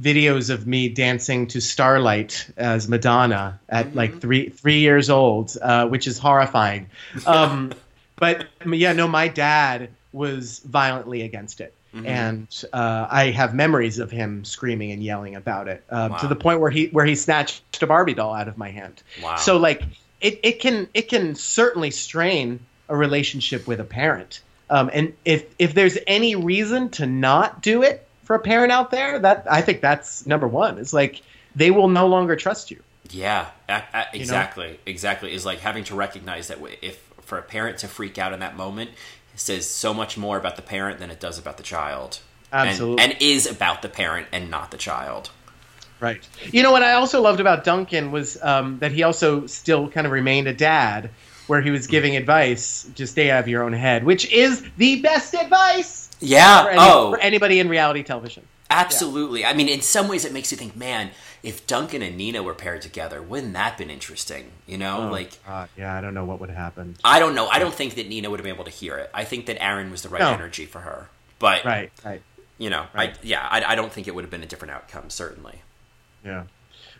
S4: videos of me dancing to Starlight as Madonna at like three three years old, uh, which is horrifying. (laughs) Um, but yeah, no, my dad was violently against it. And uh, I have memories of him screaming and yelling about it uh, to the point where he where he snatched a Barbie doll out of my hand.
S3: Wow.
S4: So like it, it can it can certainly strain a relationship with a parent. Um, and if if there's any reason to not do it for a parent out there, that I think that's number one. It's like they will no longer trust you.
S3: Yeah, a- a-
S4: know?
S3: exactly, exactly. Is like having to recognize that if for a parent to freak out in that moment says so much more about the parent than it does about the child. And-
S4: Absolutely.
S3: and, is about the parent and not the child.
S4: Right. You know what I also loved about Duncan was um, that he also still kind of remained a dad, where he was giving advice to stay out of your own head, which is the best advice
S3: Yeah.
S4: for, any,
S3: oh,
S4: for anybody in reality television.
S3: absolutely. I mean, in some ways, it makes you think, man, if Duncan and Nina were paired together, wouldn't that have been interesting? You know, like
S4: Uh, yeah, I don't know what would happen.
S3: I don't know. I don't think that Nina would have been able to hear it. I think that Aaron was the right
S4: No.
S3: energy for her. But
S4: Right. Right.
S3: you know,
S4: Right.
S3: I yeah, I, I don't think it would have been a different outcome. Certainly.
S4: Yeah.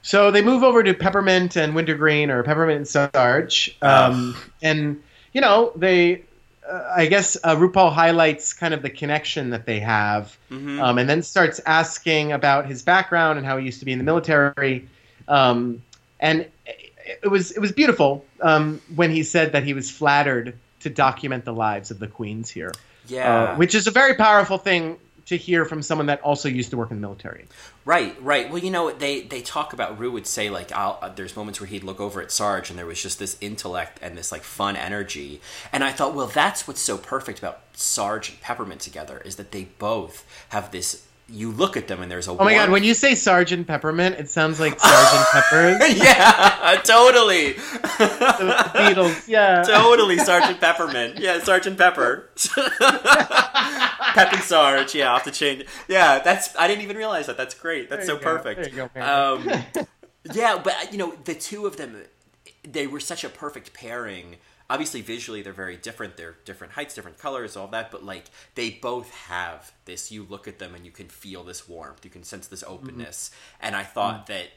S4: So they move over to Peppermint and Wintergreen, or Peppermint and Sarge, um, and you know they, uh, I guess uh, RuPaul highlights kind of the connection that they have,
S3: Mhm.
S4: um, and then starts asking about his background and how he used to be in the military, um, and it, it was it was beautiful um, when he said that he was flattered to document the lives of the queens here,
S3: Yeah.
S4: uh, which is a very powerful thing to hear from someone that also used to work in the military.
S3: Right, right. Well, you know, they they talk about Rue would say like, uh, there's moments where he'd look over at Sarge and there was just this intellect and this like fun energy, and I thought, well, that's what's so perfect about Sarge and Peppermint together is that they both have this. You look at them and there's a.
S4: Oh my god, when you say Sergeant Peppermint, it sounds like (laughs) Sergeant Pepper's. (laughs)
S3: yeah, totally,
S4: the Beatles, yeah. (laughs)
S3: totally, Sergeant Peppermint. Yeah, Sergeant Pepper. Pep and Sarge. Yeah, off the chain. Yeah, that's. I didn't even realize that. That's great. That's so
S4: go.
S3: perfect.
S4: There you go,
S3: Um, yeah, but you know, the two of them, they were such a perfect pairing. Obviously, visually, they're very different. They're different heights, different colors, all that. But like, they both have this. You look at them and you can feel this warmth. You can sense this openness. And I thought that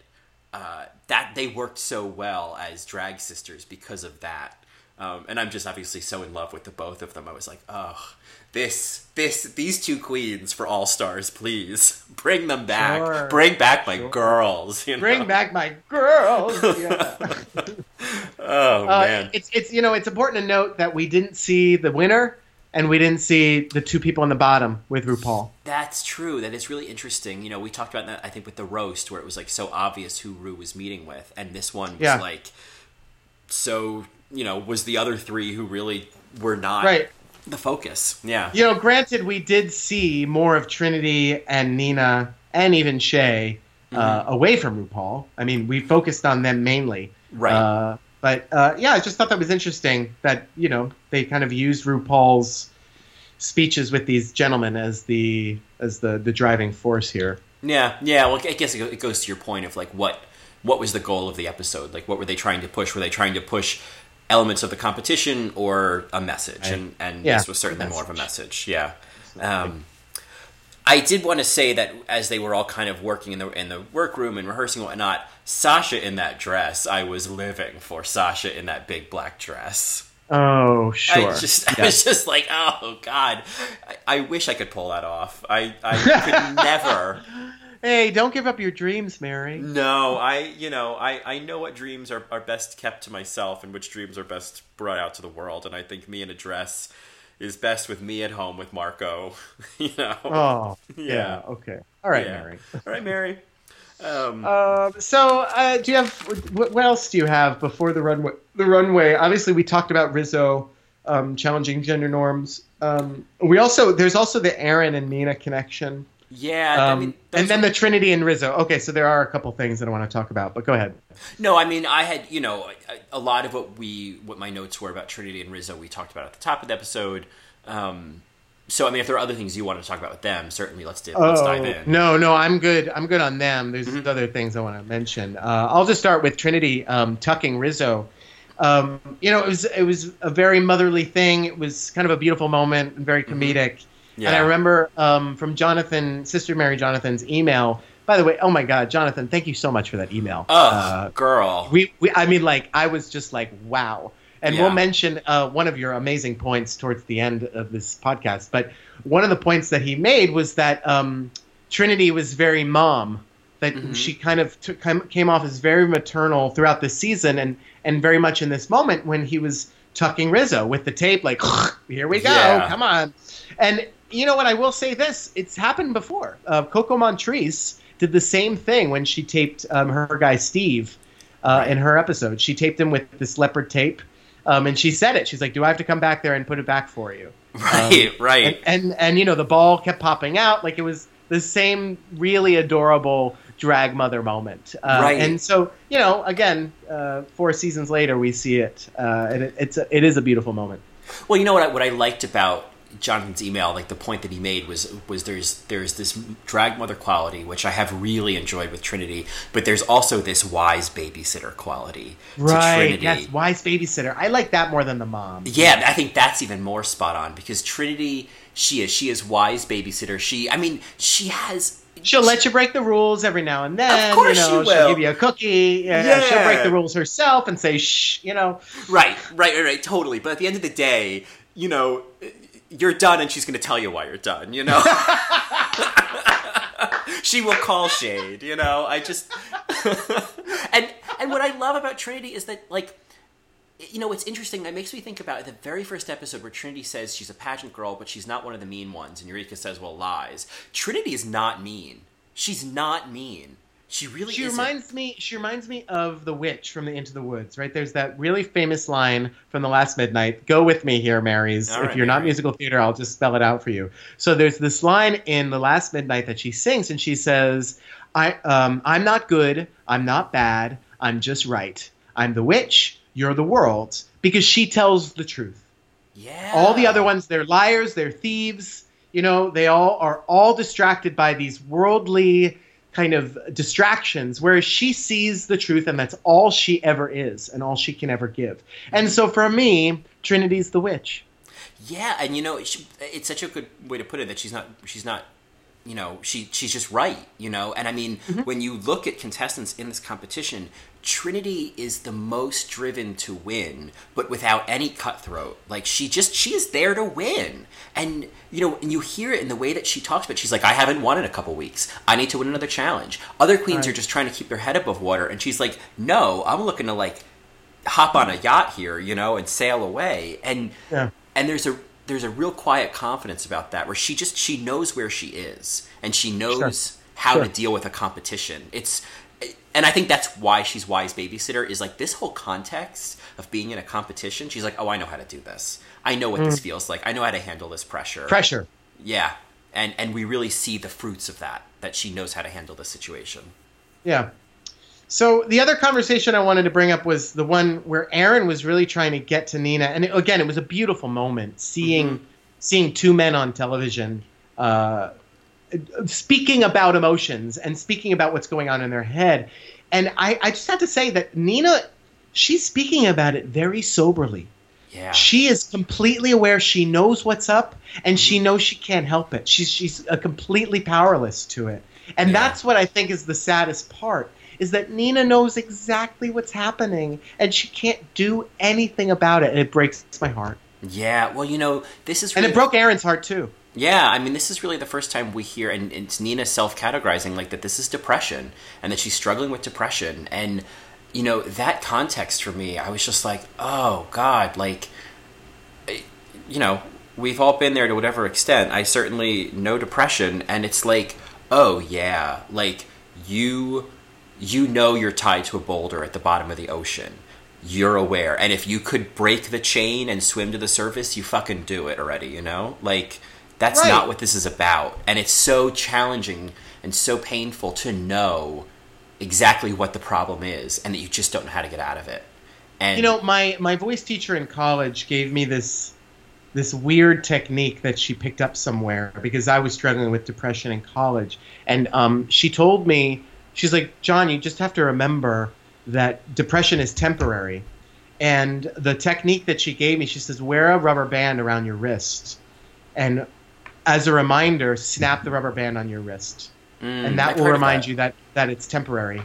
S3: uh, that they worked so well as drag sisters because of that. Um, and I'm just obviously so in love with the both of them. I was like, oh, this, this, these two queens for All Stars, please (laughs) bring them back.
S4: Sure.
S3: Bring back my girls. You know?
S4: Bring back my girls. Yeah. (laughs)
S3: Oh
S4: Uh,
S3: man.
S4: it's it's you know it's important to note that we didn't see the winner and we didn't see the two people on the bottom with RuPaul.
S3: That's true. That is really interesting. You know, we talked about that I think with the roast where it was like so obvious who Ru was meeting with, and this one was
S4: Yeah.
S3: like so. You know, was the other three who really were not
S4: Right.
S3: The focus. Yeah.
S4: You know, granted, we did see more of Trinity and Nina and even Shea uh, away from RuPaul. I mean, we focused on them mainly.
S3: Right.
S4: Uh, but uh, yeah, I just thought that was interesting that you know they kind of used RuPaul's speeches with these gentlemen as the as the the driving force here.
S3: Yeah, yeah. Well, I guess it goes to your point of like what what was the goal of the episode? Like, what were they trying to push? Were they trying to push elements of the competition or a message? And and
S4: Yeah,
S3: this was certainly more of a message. Yeah. Um, I did want to say that as they were all kind of working in the in the workroom and rehearsing and whatnot, Sasha in that dress, I was living for Sasha in that big black dress.
S4: Oh, sure.
S3: I just, I was just like, oh god, I, I wish I could pull that off. I, I (laughs) could never.
S4: Hey, don't give up your dreams, Mary.
S3: No, I, you know, I, I know what dreams are, are best kept to myself and which dreams are best brought out to the world. And I think me in a dress is best with me at home with Marco. (laughs) you know.
S4: Oh, (laughs) yeah.
S3: Yeah.
S4: Okay. All right,
S3: Yeah.
S4: Mary.
S3: All right, Mary. Um, (laughs)
S4: Um, so, uh, do you have what, what else do you have before the runway? The runway. Obviously, we talked about Rizzo um, challenging gender norms. Um, we also there's also the Aaron and Nina connection,
S3: yeah, I
S4: um,
S3: mean,
S4: and then the Trinity and Rizzo. Okay, so there are a couple things that I want to talk about, but go ahead.
S3: No, I mean, I had you know a, a lot of what we what my notes were about Trinity and Rizzo. We talked about at the top of the episode. Um, so I mean, if there are other things you want to talk about with them, certainly let's do, let's dive in.
S4: Oh, No, no, I'm good. I'm good on them. There's
S3: Mhm.
S4: other things I want to mention. Uh, I'll just start with Trinity um, tucking Rizzo. Um, you know, it was it was a very motherly thing. It was kind of a beautiful moment and very comedic.
S3: Yeah.
S4: And I remember um, from Jonathan, Sister Mary Jonathan's email. By the way, oh my God, Jonathan, thank you so much for that email.
S3: Oh,
S4: Uh,
S3: girl.
S4: we, we, I mean, like, I was just like, wow. And
S3: Yeah.
S4: we'll mention uh, one of your amazing points towards the end of this podcast. But one of the points that he made was that um, Trinity was very mom, that
S3: Mhm.
S4: she kind of took, came- came off as very maternal throughout the season, and and very much in this moment when he was tucking Rizzo with the tape, like, here we go,
S3: Yeah.
S4: come on. And you know what? I will say this: it's happened before. Uh, Coco Montrese did the same thing when she taped um, her guy Steve uh, in her episode. She taped him with this leopard tape, um, and she said it. She's like, "Do I have to come back there and put it back for you?" (laughs)
S3: Right, right.
S4: And, and and you know the ball kept popping out like it was the same really adorable drag mother moment. Uh,
S3: Right.
S4: And so you know, again, uh, four seasons later, we see it, uh, and it, it's a, it is a beautiful moment.
S3: Well, you know what I, what I liked about Jonathan's email, like the point that he made was was there's there's this drag mother quality which I have really enjoyed with Trinity, but there's also this wise babysitter quality to Trinity.
S4: Yes. Wise babysitter. I like that more than the mom.
S3: Yeah, I think that's even more spot on because Trinity, she is she is wise babysitter. She, I mean, she has.
S4: She'll let you break the rules every now and then.
S3: Of course
S4: you know,
S3: she will.
S4: She'll give you a cookie. Yeah,
S3: Yeah.
S4: She'll break the rules herself and say, shh, you know.
S3: Right, right, right, right, totally. But at the end of the day, you know, you're done, and she's going to tell you why you're done. You know, (laughs) she will call shade. You know, I just (laughs) and and what I love about Trinity is that like. You know, it's interesting. That makes me think about the very first episode where Trinity says she's a pageant girl, but she's not one of the mean ones, and Eureka says, "Well, lies." Trinity is not mean. She's not mean. She really
S4: She
S3: isn't.
S4: reminds me. She reminds me of the witch from the Into the Woods. Right there's that really famous line from the Last Midnight. Go with me here, Marys. If
S3: right,
S4: you're not
S3: Mary.
S4: musical theater, I'll just spell it out for you. So there's this line in the Last Midnight that she sings, and she says, "I um, I'm not good. I'm not bad. I'm just right. I'm the witch. You're the world." Because she tells the truth.
S3: yeah.
S4: All the other ones, they're liars, they're thieves. You know, they all are all distracted by these worldly kind of distractions, whereas she sees the truth and that's all she ever is and all she can ever give. And so for me, Trinity's the witch.
S3: Yeah, and you know, it's such a good way to put it that she's not she's not you know she she's just right you know and i mean mm-hmm. when you look at contestants in this competition trinity is the most driven to win but without any cutthroat like she just she is there to win and you know and you hear it in the way that she talks about it. she's like i haven't won in a couple weeks i need to win another challenge other queens
S4: Right.
S3: are just trying to keep their head above water and she's like no i'm looking to like hop on a yacht here you know and sail away and
S4: Yeah.
S3: and there's a there's a real quiet confidence about that where she just she knows where she is and she knows how
S4: Sure.
S3: to deal with a competition it's and i think that's why she's wise babysitter is like this whole context of being in a competition she's like oh i know how to do this i know what this
S4: Mm.
S3: feels like i know how to handle this pressure
S4: Pressure.
S3: yeah and and we really see the fruits of that that she knows how to handle the situation
S4: Yeah. So the other conversation I wanted to bring up was the one where Aaron was really trying to get to Nina, and it, again, it was a beautiful moment seeing seeing two men on television uh, speaking about emotions and speaking about what's going on in their head. And I, I just have to say that Nina, she's speaking about it very soberly.
S3: yeah
S4: She is completely aware. She knows what's up, and she knows she can't help it. She's she's completely powerless to it, and
S3: Yeah.
S4: that's what I think is the saddest part. Is that Nina knows exactly what's happening, and she can't do anything about it, and it breaks my heart.
S3: yeah well you know this is
S4: And it broke Aaron's heart too.
S3: Yeah, I mean, this is really the first time we hear, and it's Nina self categorizing like that this is depression and that she's struggling with depression. And, you know, that context for me, I was just like, oh, God, like, eh, you know, we've all been there to whatever extent. I certainly know depression, and it's like, oh, yeah, like, you. You know you're tied to a boulder at the bottom of the ocean. You're aware. And if you could break the chain and swim to the surface, you fucking do it already, you know? Like, that's
S4: Right.
S3: not what this is about. And it's so challenging and so painful to know exactly what the problem is and that you just don't know how to get out of it. And
S4: You know, my my voice teacher in college gave me this this weird technique that she picked up somewhere because I was struggling with depression in college, and um, she told me she's like, John, you just have to remember that depression is temporary. And the technique that she gave me, she says, wear a rubber band around your wrist. And as a reminder, snap the rubber band on your wrist.
S3: Mm,
S4: and that
S3: I've
S4: will remind
S3: that.
S4: you that, that it's temporary.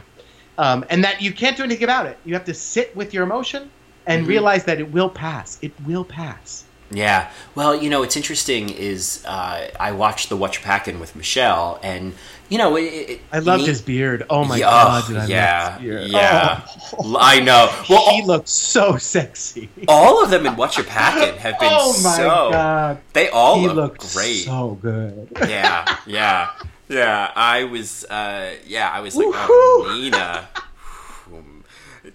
S4: Um, and that you can't do anything about it. You have to sit with your emotion and
S3: Mhm.
S4: realize that it will pass. It will pass.
S3: Yeah. Well, you know, what's interesting is uh, I watched the Whatcha Packin' with Michelle, and you know, it, it,
S4: I loved
S3: me-
S4: his beard. Oh my
S3: Yeah,
S4: god, did I
S3: yeah, yeah.
S4: Oh.
S3: I know. Well,
S4: he looks so sexy.
S3: all of them in Watch Your Packin' have been
S4: oh my
S3: so.
S4: god,
S3: They all
S4: he
S3: look great.
S4: so good.
S3: yeah, yeah, yeah. I was, uh, yeah, I was like,
S4: Woohoo!
S3: oh, Nina.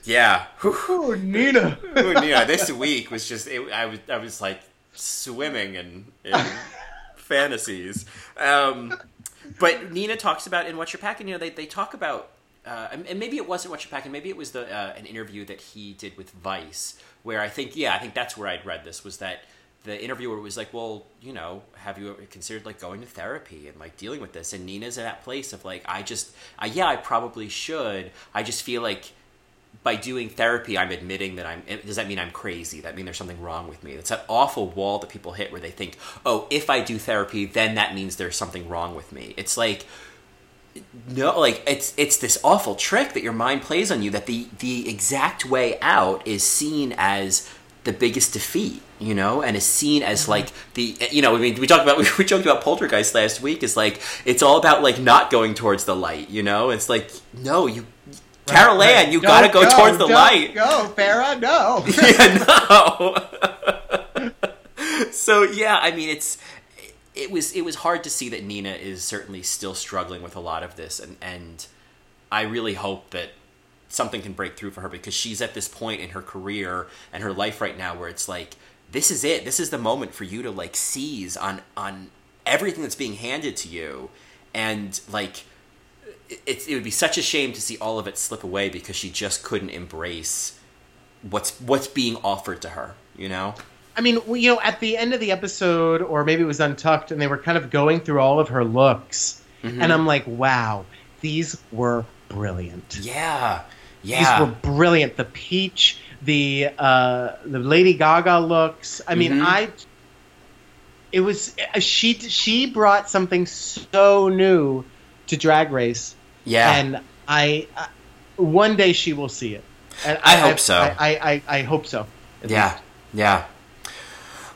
S3: Yeah.
S4: Ooh, Nina.
S3: Ooh, Nina, this week was just, it, I was, I was like swimming in, in (laughs) fantasies. Um, but Nina talks about in What You're Packing, you know, they, they talk about, uh, and maybe it wasn't What You're Packing, maybe it was the uh, an interview that he did with Vice, where I think, yeah, I think that's where I'd read this, was that the interviewer was like, well, you know, have you ever considered like going to therapy and like dealing with this? And Nina's in that place of like, I just, I, yeah, I probably should. I just feel like by doing therapy, I'm admitting that I'm. Does that mean I'm crazy? That mean there's something wrong with me? It's that awful wall that people hit where they think, oh, if I do therapy, then that means there's something wrong with me. It's like no like it's it's this awful trick that your mind plays on you that the the exact way out is seen as the biggest defeat you know and is seen as mm-hmm. like the you know i mean we talked about (laughs) we joked about poltergeist last week is like it's all about like not going towards the light you know it's like no you carol ann you
S4: Don't
S3: gotta go, towards the light
S4: Go, Farah. No. (laughs)
S3: yeah, no. (laughs) so yeah, I mean, it's it was it was hard to see that Nina is certainly still struggling with a lot of this, and and I really hope that something can break through for her because she's at this point in her career and her life right now where it's like this is it this is the moment for you to like seize on on everything that's being handed to you and like it, it would be such a shame to see all of it slip away because she just couldn't embrace what's what's being offered to her you know
S4: I mean, you know, at the end of the episode, or maybe it was Untucked, and they were kind of going through all of her looks,
S3: Mm-hmm.
S4: and I'm like, wow, these were brilliant.
S3: yeah yeah
S4: These were brilliant. The peach, the uh, the Lady Gaga looks. I mean,
S3: Mhm.
S4: I. It was she. She brought something so new to Drag Race,
S3: yeah
S4: and I, I. One day she will see it. And
S3: I hope so.
S4: I, I, I, I hope so.
S3: yeah
S4: least.
S3: yeah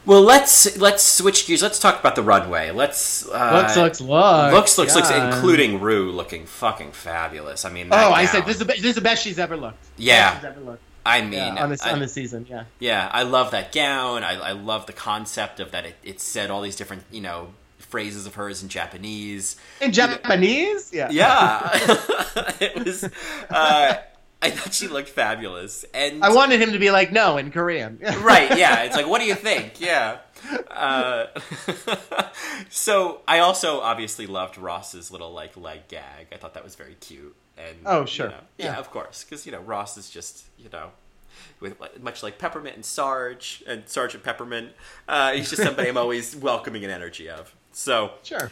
S3: well let's let's switch gears let's talk about the runway let's uh,
S4: looks, looks, looks.
S3: looks looks looks including rue looking fucking fabulous i mean
S4: Oh,
S3: that
S4: I said this is the be- this is the best she's ever looked.
S3: Yeah.
S4: She's ever looked.
S3: i mean
S4: Yeah, on this
S3: I-
S4: on this season. Yeah.
S3: Yeah, I love that gown. I, I love the concept of that it, it said all these different, you know, phrases of hers in Japanese.
S4: In Japanese, yeah.
S3: Yeah. (laughs) (laughs) it was, uh, I thought she looked fabulous. And
S4: I wanted him to be like no in Korean. (laughs)
S3: right, yeah. It's like, what do you think? Yeah. Uh, so I also obviously loved Ross's little like leg gag. I thought that was very cute. And
S4: Oh,
S3: you
S4: sure.
S3: know, yeah,
S4: Yeah.
S3: of course, because you know Ross is just you know. With much like Peppermint and Sarge and Sergeant Peppermint, uh, he's just somebody I'm always welcoming an energy of. So
S4: Sure.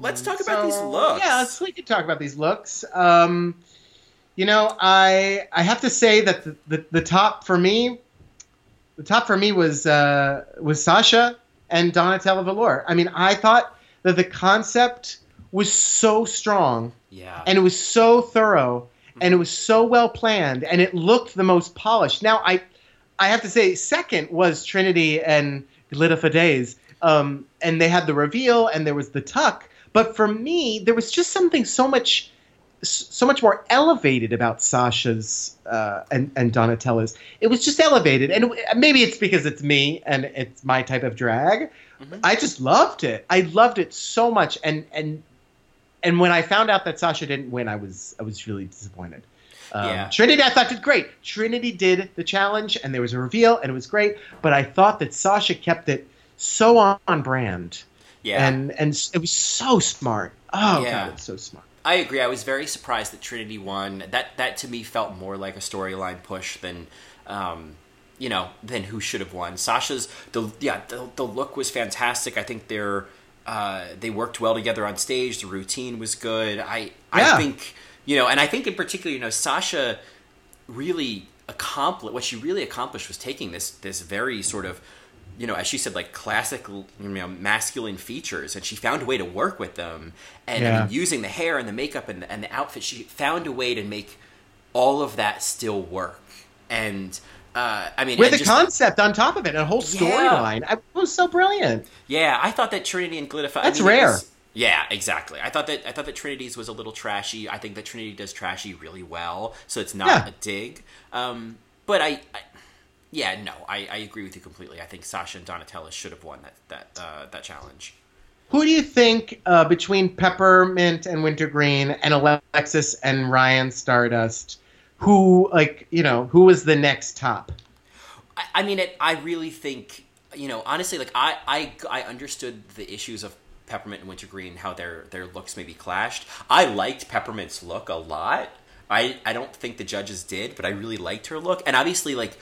S3: let's talk about these looks.
S4: Yeah, let's, we can talk about these looks. Um, you know, I I have to say that the, the, the top for me, the top for me was uh, was Sasha and Donatella Velour. I mean, I thought that the concept was so strong
S3: yeah,
S4: and it was so thorough and it was so well planned and it looked the most polished. Now I I have to say second was Trinity and Glitta for Days. Um, and they had the reveal and there was the tuck. But for me, there was just something so much so much more elevated about Sasha's uh, and and Donatella's. It was just elevated, and maybe it's because it's me and it's my type of drag.
S3: Mhm.
S4: I just loved it. I loved it so much, and and and when I found out that Sasha didn't win, I was I was really disappointed. Um,
S3: Yeah.
S4: Trinity, I thought did great. Trinity did the challenge, and there was a reveal, and it was great. But I thought that Sasha kept it so on, brand,
S3: yeah.
S4: and and it was so smart. Oh
S3: Yeah.
S4: god, it's so smart.
S3: I agree. I was very surprised that Trinity won. That that to me felt more like a storyline push than um, you know, than who should have won? Sasha's the yeah the, the look was fantastic. I think they're uh, they worked well together on stage. The routine was good. I
S4: Yeah.
S3: I think you know, and I think in particular, you know, Sasha really accomplished what she really accomplished was taking this this very sort of you know as she said like classic you know masculine features and she found a way to work with them and I mean, using the hair and the makeup and the, and the outfit she found a way to make all of that still work and uh, I mean
S4: With a
S3: just-
S4: concept on top of it, a whole
S3: Yeah.
S4: storyline. It was so brilliant.
S3: yeah, I thought that Trinity and Glittify. I
S4: That's
S3: mean,
S4: rare.
S3: was- yeah, exactly. I thought that I thought that Trinity's was a little trashy. I think that Trinity does trashy really well, so it's not
S4: Yeah.
S3: a dig. Um, but I, I, yeah, no, I, I agree with you completely. I think Sasha and Donatella should have won that that uh, that challenge.
S4: Who do you think uh, between Peppermint and Wintergreen and Alexis and Ryan Stardust, who like you know who was the next top?
S3: I, I mean, it, I really think you know, honestly, like I, I, I understood the issues of Peppermint and Wintergreen, how their their looks maybe clashed. I liked Peppermint's look a lot. I, I don't think the judges did, but I really liked her look, and obviously, like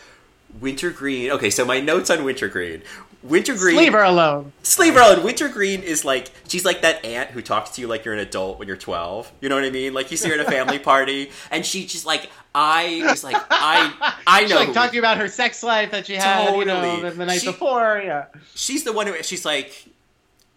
S3: Wintergreen. Okay, so my notes on Wintergreen. Wintergreen.
S4: Leave her alone.
S3: Leave her alone. Wintergreen is like she's like that aunt who talks to you like you're an adult when you're 12. You know what I mean? Like you see her at a family (laughs) party, and she just like I was like I I know
S4: She's like talking about her sex life that she had, you know, the, the night
S3: She-
S4: before. Yeah.
S3: she's the one who she's like "I-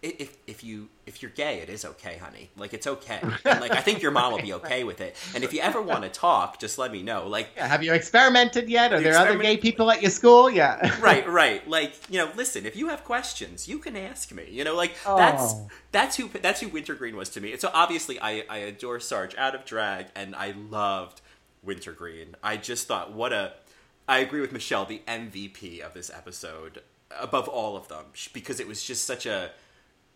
S3: if if you if you're gay it is okay honey. Like it's okay. (laughs) And like i think your mom will be okay with it. And if you ever want to talk just let me know. Like
S4: Yeah, Have you experimented yet? Are there other gay people at your school? Yeah. (laughs)
S3: right right. Like you know listen if you have questions you can ask me you know? Like that's
S4: Oh.
S3: that's who that's who wintergreen was to me. And so obviously i i adore sarge out of drag and i loved wintergreen. I just thought what a i agree with michelle the mvp of this episode above all of them because it was just such a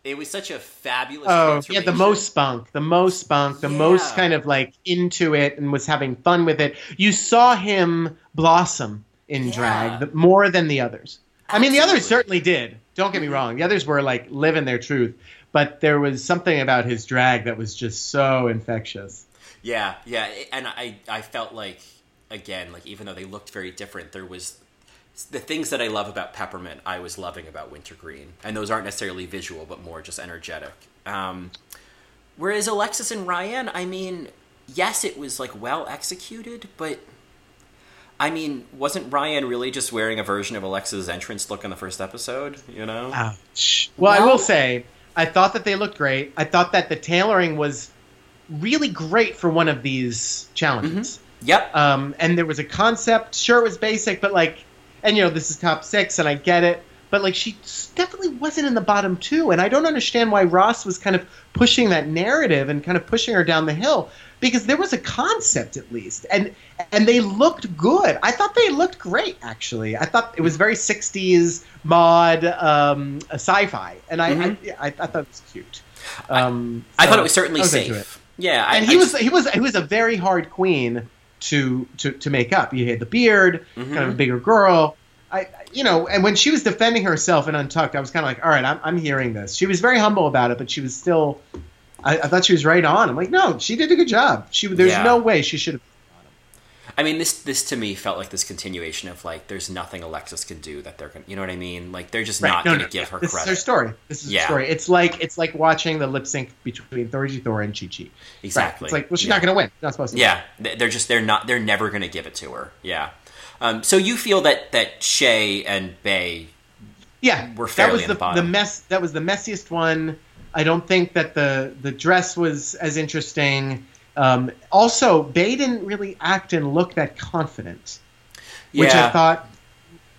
S3: it was such a fabulous
S4: Oh, yeah, the most spunk, the most spunk, the most kind of like into it and was having fun with it. You saw him blossom in
S3: Yeah.
S4: drag more than the others. I mean, the others certainly did. Don't get me wrong. The others were like living their truth, but there was something about his drag that was just so infectious.
S3: Yeah, yeah, and I I felt like again like even though they looked very different, there was the things that I love about Peppermint I was loving about Wintergreen, and those aren't necessarily visual but more just energetic. Um, whereas Alexis and Ryan, I mean, yes, it was like well executed, but. I mean, wasn't Ryan really just wearing a version of Alexa's entrance look in the first episode? You know,
S4: Ouch. Well, I will say, I thought that they looked great. I thought that the tailoring was really great for one of these challenges.
S3: yep,
S4: Um, and there was a concept. Sure, it was basic, but like, and you know, this is top six, and I get it. But like, she definitely wasn't in the bottom two, and I don't understand why Ross was kind of pushing that narrative and kind of pushing her down the hill because there was a concept at least, and and they looked good. I thought they looked great actually. I thought it was very '60s mod um, sci-fi, and I,
S3: Mhm.
S4: I, I I thought it was cute. Um,
S3: I thought it was certainly
S4: I was
S3: safe. Yeah, I,
S4: and
S3: I
S4: he was he was he was a very hard queen to to to make up. You had the beard,
S3: Mhm.
S4: kind of a bigger girl. I you know, and when she was defending herself in Untucked, I was kind of like, all right, I'm I'm hearing this. She was very humble about it, but she was still. I, I thought she was right on. I'm like, no, she did a good job. She there's
S3: Yeah.
S4: no way she should have.
S3: I mean, this this to me felt like this continuation of like, there's nothing Alexis can do that they're gonna, you know what I mean? Like they're just not
S4: no,
S3: gonna
S4: no,
S3: give her
S4: this
S3: credit.
S4: is her story. This is
S3: Yeah.
S4: her story. It's like it's like watching the lip sync between Thorgy Thor and Chi Chi. Right.
S3: Exactly.
S4: It's like, well, she's
S3: Yeah.
S4: not going to win. She's not supposed to.
S3: Yeah, They- they're just they're not they're never gonna give it to her. Yeah. Um, so you feel that that Shea and Bay
S4: Yeah,
S3: We're
S4: that
S3: fairly
S4: was
S3: in
S4: the,
S3: the
S4: mess. That was the messiest one. I don't think that the the dress was as interesting. Um, also, Bay didn't really act and look that confident, which I thought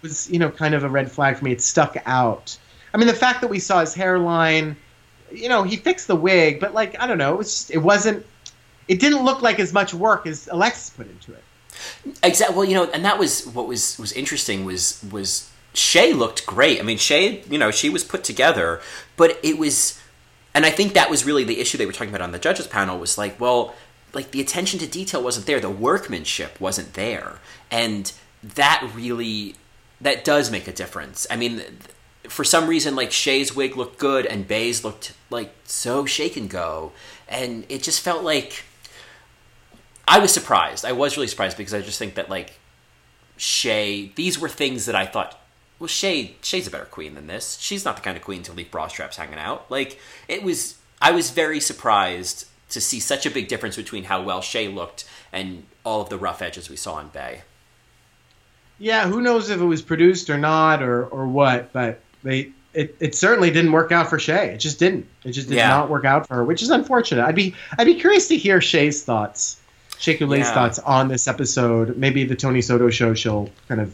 S4: was you know kind of a red flag for me. It stuck out. I mean, the fact that we saw his hairline, you know, he fixed the wig, but like I don't know, it was just, it wasn't. It didn't look like as much work as Alexis put into it.
S3: Exactly. Well, you know, and that was what was was interesting was was Shea looked great. I mean, Shea, you know, she was put together, but it was, and I think that was really the issue they were talking about on the judges panel was like, well, like the attention to detail wasn't there, the workmanship wasn't there, and that really that does make a difference. I mean. For some reason, like Shea's wig looked good and Bay's looked like so shake and go, and it just felt like I was surprised. I was really surprised because I just think that like Shea These were things that I thought, well, Shea, Shea's a better queen than this. She's not the kind of queen to leave bra straps hanging out. Like it was, I was very surprised to see such a big difference between how well Shea looked and all of the rough edges we saw in Bay.
S4: Yeah, who knows if it was produced or not or or what, but they it, it certainly didn't work out for Shea. It just didn't. It just did
S3: Yeah.
S4: not work out for her, which is unfortunate. I'd be I'd be curious to hear Shea's thoughts, Shea Coulee's
S3: Yeah.
S4: thoughts on this episode. Maybe the Tony Soto show she'll kind of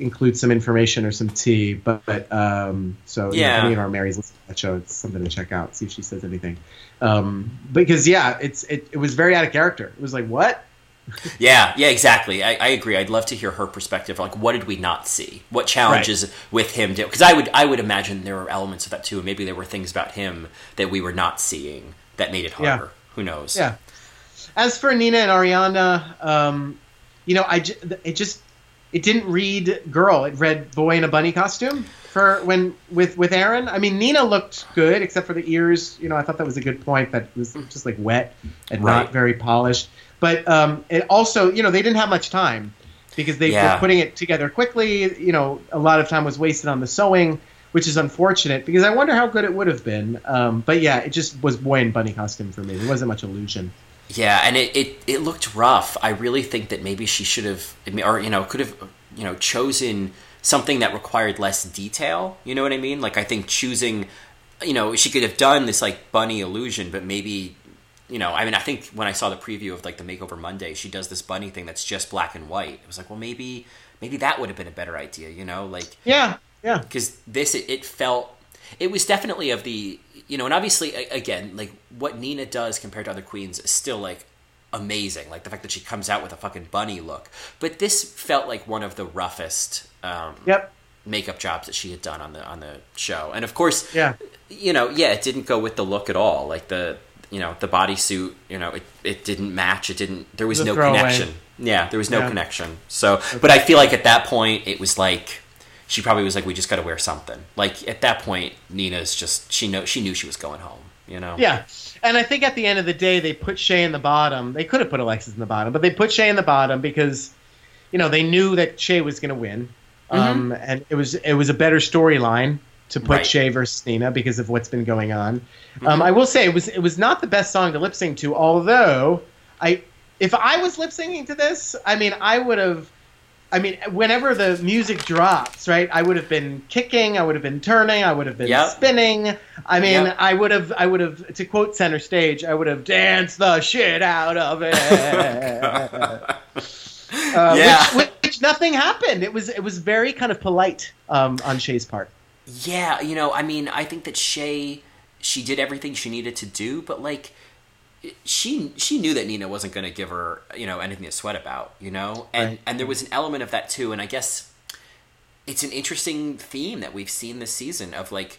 S4: include some information or some tea. But, but um, so yeah,
S3: Yeah.
S4: if any of our Marys listen to that show, it's something to check out. See if she says anything. Um, because yeah, it's it, it was very out of character. It was like what? (laughs)
S3: Yeah, yeah, exactly. I, I agree. I'd love to hear her perspective. Like, what did we not see? What challenges with him? Because I would, I would imagine there were elements of that too. Maybe there were things about him that we were not seeing that made it
S4: Yeah.
S3: harder. Who knows?
S4: Yeah. As for Nina and Ariana, um, you know, I ju- it just it didn't read girl. It read boy in a bunny costume for when with with Aaron. I mean, Nina looked good except for the ears. You know, I thought that was a good point. That it was just like wet and
S3: Right.
S4: not very polished. But um, it also, you know, they didn't have much time because they
S3: Yeah.
S4: were putting it together quickly. You know, a lot of time was wasted on the sewing. Which is unfortunate because I wonder how good it would have been. Um, but yeah, it just was boy in bunny costume for me. There wasn't much illusion.
S3: Yeah, and it, it, it looked rough. I really think that maybe she should have, or you know, could have, you know, chosen something that required less detail. You know what I mean? Like I think choosing, you know, she could have done this like bunny illusion, but maybe, you know, I mean, I think when I saw the preview of like the Makeover Monday, she does this bunny thing that's just black and white. It was like, well, maybe, maybe that would have been a better idea. You know, like
S4: Yeah, yeah.
S3: because this it, it felt it was definitely of the you know and obviously again like what nina does compared to other queens is still like amazing like the fact that she comes out with a fucking bunny look. But this felt like one of the roughest um,
S4: Yep.
S3: makeup jobs that she had done on the on the show. And of course
S4: Yeah.
S3: you know yeah it didn't go with the look at all. Like the you know the bodysuit you know it, it didn't match. It didn't there was
S4: a
S3: no connection. Yeah there was no
S4: Yeah.
S3: connection. So but i feel like at that point it was like she probably was like we just got to wear something like at that point nina's just she know she knew she was going home you know
S4: Yeah. And I think at the end of the day, they put Shea in the bottom. They could have put Alexis in the bottom, but they put Shea in the bottom because, you know, they knew that Shea was going to win, um, and it was it was a better storyline to put
S3: Right.
S4: Shea versus Nina because of what's been going on. Um, I will say it was it was not the best song to lip sync to, although I if I was lip syncing to this, I mean, I would have. I mean, whenever the music drops, right? I would have been kicking, I would have been turning, I would have been
S3: Yep.
S4: spinning. I mean,
S3: Yep.
S4: I would have, I would have, to quote Center Stage, I would have danced the shit out of it. (laughs) uh,
S3: Yeah.
S4: which, which nothing happened. It was, it was very kind of polite um, on Shea's part.
S3: Yeah, you know, I mean, I think that Shea, she did everything she needed to do, but like, she she knew that Nina wasn't going to give her, you know, anything to sweat about, you know, and
S4: Right.
S3: and there was an element of that too, and I guess it's an interesting theme that we've seen this season of like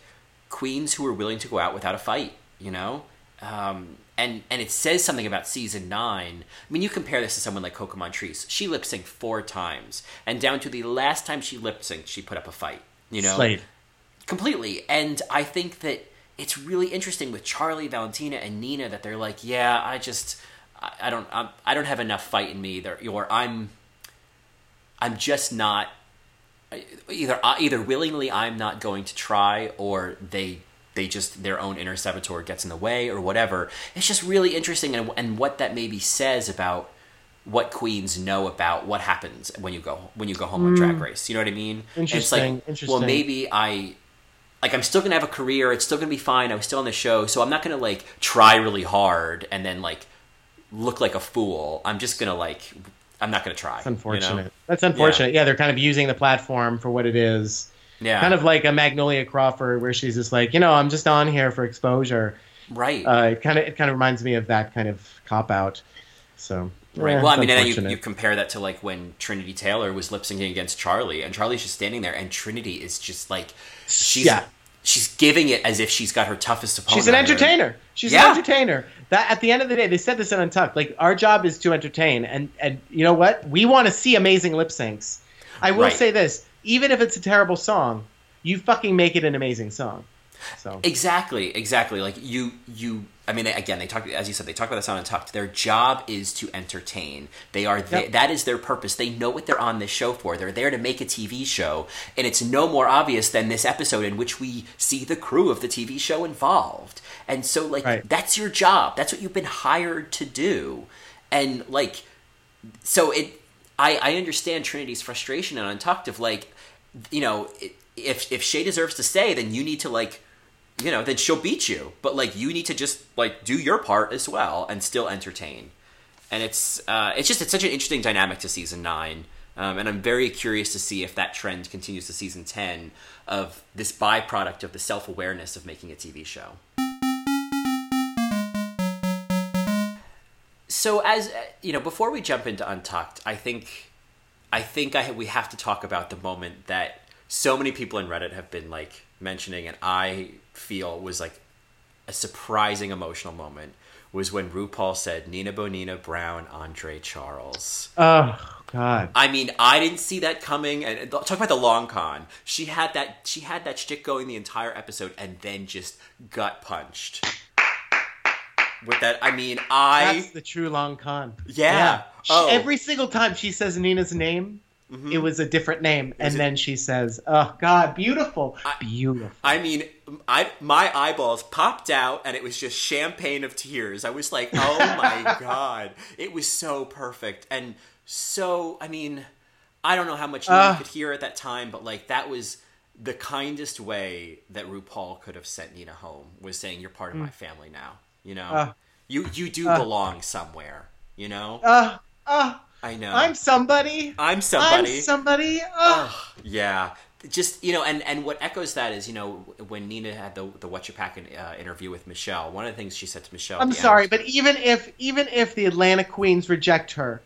S3: queens who are willing to go out without a fight, you know, um, and and it says something about season nine. I mean, you compare this to someone like Coco Montrese. She lip synced four times, and down to the last time she lip synced, she put up a fight. You know,
S4: Slade.
S3: completely and i think that it's really interesting with charlie valentina and nina that they're like yeah i just i, I don't I'm, i don't have enough fight in me. Either or i'm i'm just not either either willingly i'm not going to try or they they just their own inner saboteur gets in the way or whatever. It's just really interesting and, and what that maybe says about what queens know about what happens when you go when you go home on drag mm. race. You know what i mean? And it's like
S4: Interesting,
S3: well maybe i like i'm still gonna have a career it's still gonna be fine I was still on the show so i'm not gonna like try really hard and then like look like a fool i'm just gonna like i'm not gonna try
S4: That's unfortunate.
S3: you know?
S4: That's unfortunate. Yeah. they're kind of using the platform for what it is.
S3: yeah
S4: Kind of like a Magnolia Crawford, where she's just like, you know, I'm just on here for exposure.
S3: right
S4: Uh, it kind of, it kind of reminds me of that kind of cop out. So,
S3: Right.
S4: yeah,
S3: well, I mean, and then you, you compare that to like when Trinity Taylor was lip syncing against Charlie, and Charlie's just standing there, and Trinity is just like she's
S4: Yeah.
S3: she's giving it as if she's got her toughest opponent.
S4: She's an entertainer. She's
S3: Yeah.
S4: an entertainer. That at the end of the day, they said this in Untucked. Like our job is to entertain, and and you know what? We want to see amazing lip syncs. I will
S3: Right.
S4: say this: even if it's a terrible song, you fucking make it an amazing song. So
S3: Exactly, exactly. Like you, you. I mean, again, they talk as you said. They talk about this on Untucked. Their job is to entertain. They are they,
S4: Yep.
S3: that is their purpose. They know what they're on this show for. They're there to make a TV show, and it's no more obvious than this episode in which we see the crew of the TV show involved. And so, like,
S4: Right.
S3: that's your job. That's what you've been hired to do. And like, so it. I I understand Trinity's frustration and Untucked of like, you know, i- if if Shea deserves to stay, then you need to like you know, then she'll beat you. But like you need to just like do your part as well and still entertain. And it's uh, it's just it's such an interesting dynamic to season nine. Um, and I'm very curious to see if that trend continues to season ten of this byproduct of the self awareness of making a TV show. So as uh, you know, before we jump into Untucked, I think I think I we have to talk about the moment that so many people in Reddit have been like mentioning, and I feel was like a surprising emotional moment was when RuPaul said Nina Bonina Brown, Andre Charles.
S4: oh god,
S3: I mean, I didn't see that coming. And uh, talk about the long con. She had that. She had that shtick going the entire episode, and then just gut punched. With that, I mean, I
S4: that's the true long con.
S3: Yeah.
S4: She-
S3: Oh.
S4: Every single time she says Nina's name, it was a different name,
S3: was
S4: and
S3: a-
S4: then she says, "Oh God, beautiful, beautiful."
S3: I mean, I my eyeballs popped out, and it was just champagne of tears. I was like, "Oh (laughs) my god!" It was so perfect, and so I mean, I don't know how much Nina
S4: Ah.
S3: could hear at that time, but like that was the kindest way that RuPaul could have sent Nina home was saying, "You're part of my family now." You know,
S4: Ah.
S3: you you do
S4: Ah.
S3: belong somewhere. You know,
S4: Uh, uh,
S3: I know.
S4: I'm somebody.
S3: I'm somebody.
S4: I'm somebody. Uh.
S3: Yeah, just you know, and and what echoes that is you know when Nina had the the Whatcha Packin' uh, interview with Michelle, one of the things she said to Michelle.
S4: I'm sorry,
S3: end-
S4: but even if even if the Atlanta Queens reject her,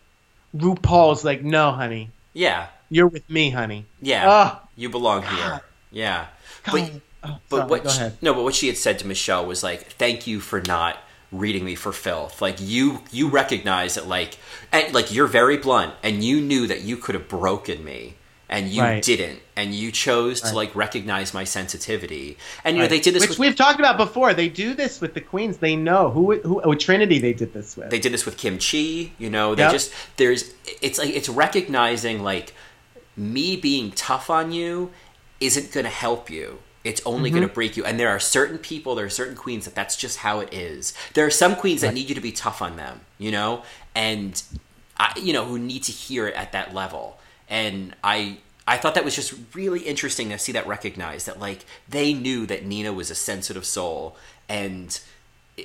S4: RuPaul's like, "No, honey,
S3: yeah,
S4: you're with me, honey."
S3: yeah,
S4: Ah.
S3: you belong here. Yeah, but
S4: God. Oh,
S3: but what she, no, but what she had said to Michelle was like, "Thank you for not." Reading me for filth like you you recognize that like and like you're very blunt and you knew that you could have broken me and you
S4: Right.
S3: didn't and you chose to like recognize my sensitivity and you know they did this
S4: which
S3: with
S4: we've talked about before. They do this with the queens. They know who who with Trinity. They did this with.
S3: they did this with Kim Chi you know they
S4: Yep.
S3: just there's it's like it's recognizing like me being tough on you isn't going to help you it's only
S4: Mm-hmm.
S3: going to break you. And there are certain people there are certain queens that that's just how it is. There are some queens that need you to be tough on them you know? And I, you know who need to hear it at that level. And i i thought that was just really interesting to see that recognized that like they knew that nina was a sensitive soul and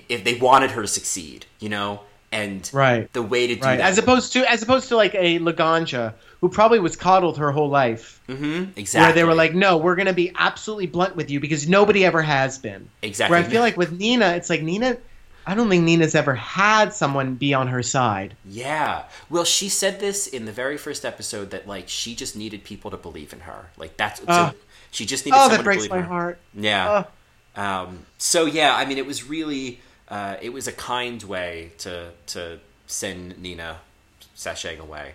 S3: if they wanted her to succeed you know? And
S4: Right.
S3: the way to do
S4: right,
S3: that
S4: as opposed to as opposed to like a Laganja who probably was coddled her whole life,
S3: Mhm, exactly
S4: where they were like, "No, we're going to be absolutely blunt with you because nobody ever has been."
S3: exactly
S4: Where I feel like with Nina, it's like Nina. I don't think Nina's ever had someone be on her side.
S3: Yeah. Well, she said this in the very first episode that like she just needed people to believe in her. Like that's
S4: Uh,
S3: so she just needed
S4: Oh,
S3: someone
S4: that breaks
S3: to believe
S4: my
S3: in her.
S4: heart.
S3: Yeah.
S4: Oh.
S3: Um, so yeah, I mean, it was really uh, it was a kind way to to send Nina sashaying away.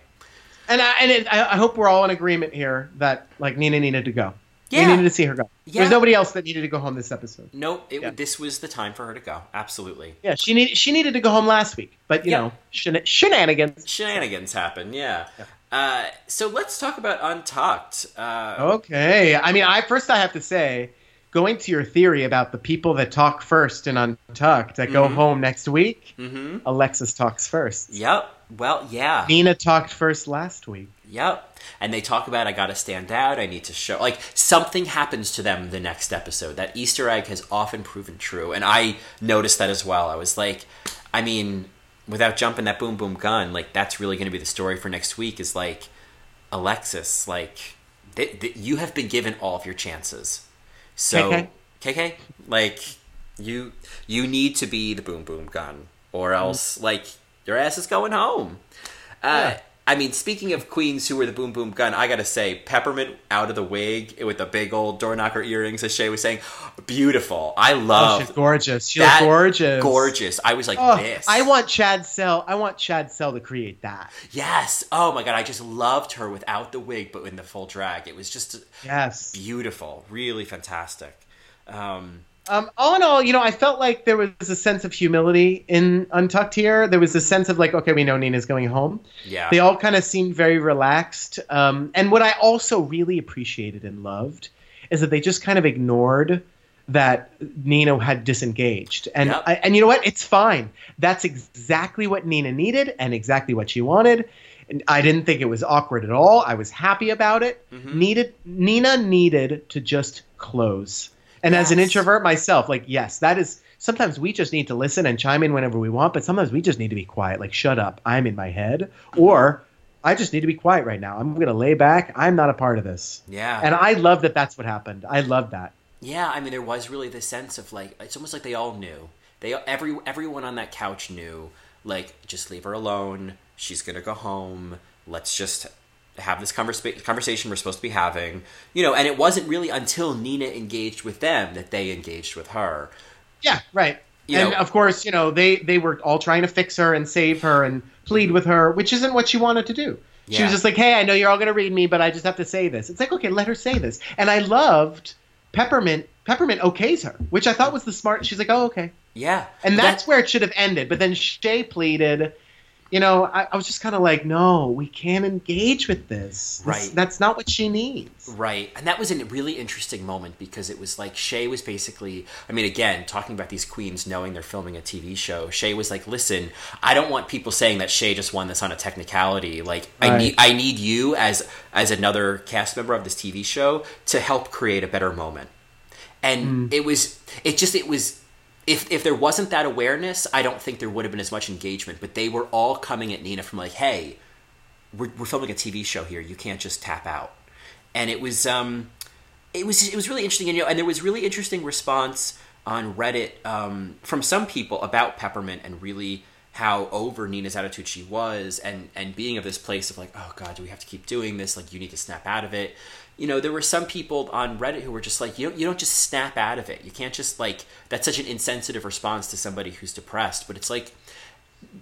S4: And I, and it, I, I hope we're all in agreement here that like Nina needed to go.
S3: Yeah.
S4: We needed to see her go.
S3: Yeah.
S4: There's nobody else that needed to go home this episode.
S3: Nope.
S4: Yeah.
S3: This was the time for her to go. Absolutely.
S4: Yeah, she needed she needed to go home last week, but you
S3: Yeah.
S4: know shen- shenanigans.
S3: Shenanigans happen. Yeah. Uh, so let's talk about Untucked. Uh,
S4: Okay, I mean, I first I have to say, going to your theory about the people that talk first and untucked that go
S3: Mhm.
S4: home next week,
S3: mm-hmm.
S4: Alexis talks first.
S3: Yep. Well, yeah.
S4: Nina talked first last week.
S3: Yep. And they talk about I got to stand out. I need to show like something happens to them the next episode. That Easter egg has often proven true, and I noticed that as well. I was like, I mean, without jumping that boom boom gun, like that's really going to be the story for next week. Is like Alexis, like th- th- you have been given all of your chances. So
S4: KK?
S3: KK, like you you need to be the boom boom gun, or else like your ass is going home. Uh,
S4: Yeah.
S3: I mean, speaking of queens who were the boom boom gun, I gotta say, Peppermint out of the wig with the big old door knocker earrings, as Shea was saying, beautiful. I
S4: Oh,
S3: love
S4: she's gorgeous. She
S3: that.
S4: looks gorgeous.
S3: gorgeous. I was like,
S4: Oh,
S3: this.
S4: I want Chad Sell. I want Chad Sell to create that.
S3: yes. Oh my god, I just loved her without the wig, but in the full drag. It was just
S4: Yes.
S3: beautiful, really fantastic. Um,
S4: Um, all in all, you know, I felt like there was a sense of humility in Untucked here. There was a sense of like, okay, we know Nina's going home.
S3: yeah.
S4: They all kind of seemed very relaxed. Um, and what I also really appreciated and loved is that they just kind of ignored that Nina had disengaged. And
S3: Yep.
S4: I, and you know what? It's fine. That's exactly what Nina needed and exactly what she wanted. And I didn't think it was awkward at all. I was happy about it.
S3: Mhm.
S4: Needed Nina needed to just close. And as an introvert myself, like yes, that is sometimes we just need to listen and chime in whenever we want, but sometimes we just need to be quiet. Like shut up, I'm in my head, or I just need to be quiet right now. I'm going to lay back. I'm not a part of this.
S3: yeah.
S4: And I love that that's what happened. I love that.
S3: Yeah, I mean, there was really this sense of like it's almost like they all knew. They every everyone on that couch knew. Like, just leave her alone. She's gonna go home. Let's just have this conversa- conversation we're supposed to be having. You know, and it wasn't really until Nina engaged with them that they engaged with her.
S4: Yeah, right.
S3: You
S4: and
S3: know-
S4: of course, you know, they they were all trying to fix her and save her and plead mm-hmm. with her, which isn't what she wanted to do. She was just like, "Hey, I know you're all going to read me, but I just have to say this." It's like, "Okay, let her say this." And I loved Peppermint. Peppermint okays her, which I thought was the smart. She's like, "Oh, okay."
S3: Yeah,
S4: And
S3: But
S4: that's where it should have ended. But then Shea pleaded, you know, I, I was just kind of like, no, we can't engage with this. This-
S3: Right.
S4: That's not what she needs.
S3: Right. And that was a really interesting moment because it was like Shea was basically, I mean, again, talking about these queens knowing they're filming a TV show, Shea was like, listen, I don't want people saying that Shea just won this on a technicality. Like, I need, I need you as, as another cast member of this TV show to help create a better moment. And mm. it was, it just, it was, if, if there wasn't that awareness, I don't think there would have been as much engagement. But they were all coming at Nina from like, hey, we're, we're filming a TV show here. You can't just tap out. And it was um, it was it was really interesting, and you know, and there was really interesting response on Reddit um, from some people about Peppermint and really how over Nina's attitude she was, and and being of this place of like, oh God, do we have to keep doing this? Like, you need to snap out of it. You know, there were some people on Reddit who were just like, you don't, you don't just snap out of it. You can't just like that's such an insensitive response to somebody who's depressed. But it's like,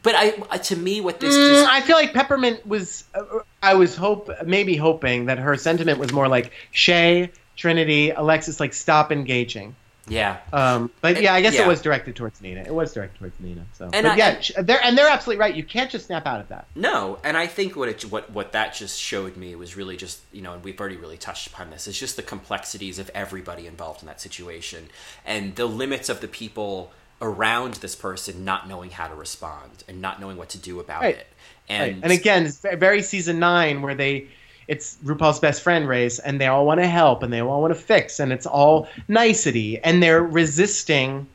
S3: but I to me what this
S4: Mm,
S3: just
S4: I feel like Peppermint was. Uh, I was hope maybe hoping that her sentiment was more like Shea, Trinity, Alexis, like stop engaging.
S3: Yeah
S4: Um, but yeah, I guess
S3: Yeah.
S4: it was directed towards Nina. It was directed towards Nina. So,
S3: And
S4: but
S3: I-
S4: yeah, sh- they're and they're absolutely right. You can't just snap out of that.
S3: No, and I think what it what what that just showed me was really just you know, and we've already really touched upon this. It's just the complexities of everybody involved in that situation, and the limits of the people around this person not knowing how to respond and not knowing what to do about
S4: Right.
S3: it.
S4: Right.
S3: And
S4: And again, it's very season nine where they, it's RuPaul's best friend race, and they all want to help and they all want to fix, and it's all nicety, and they're resisting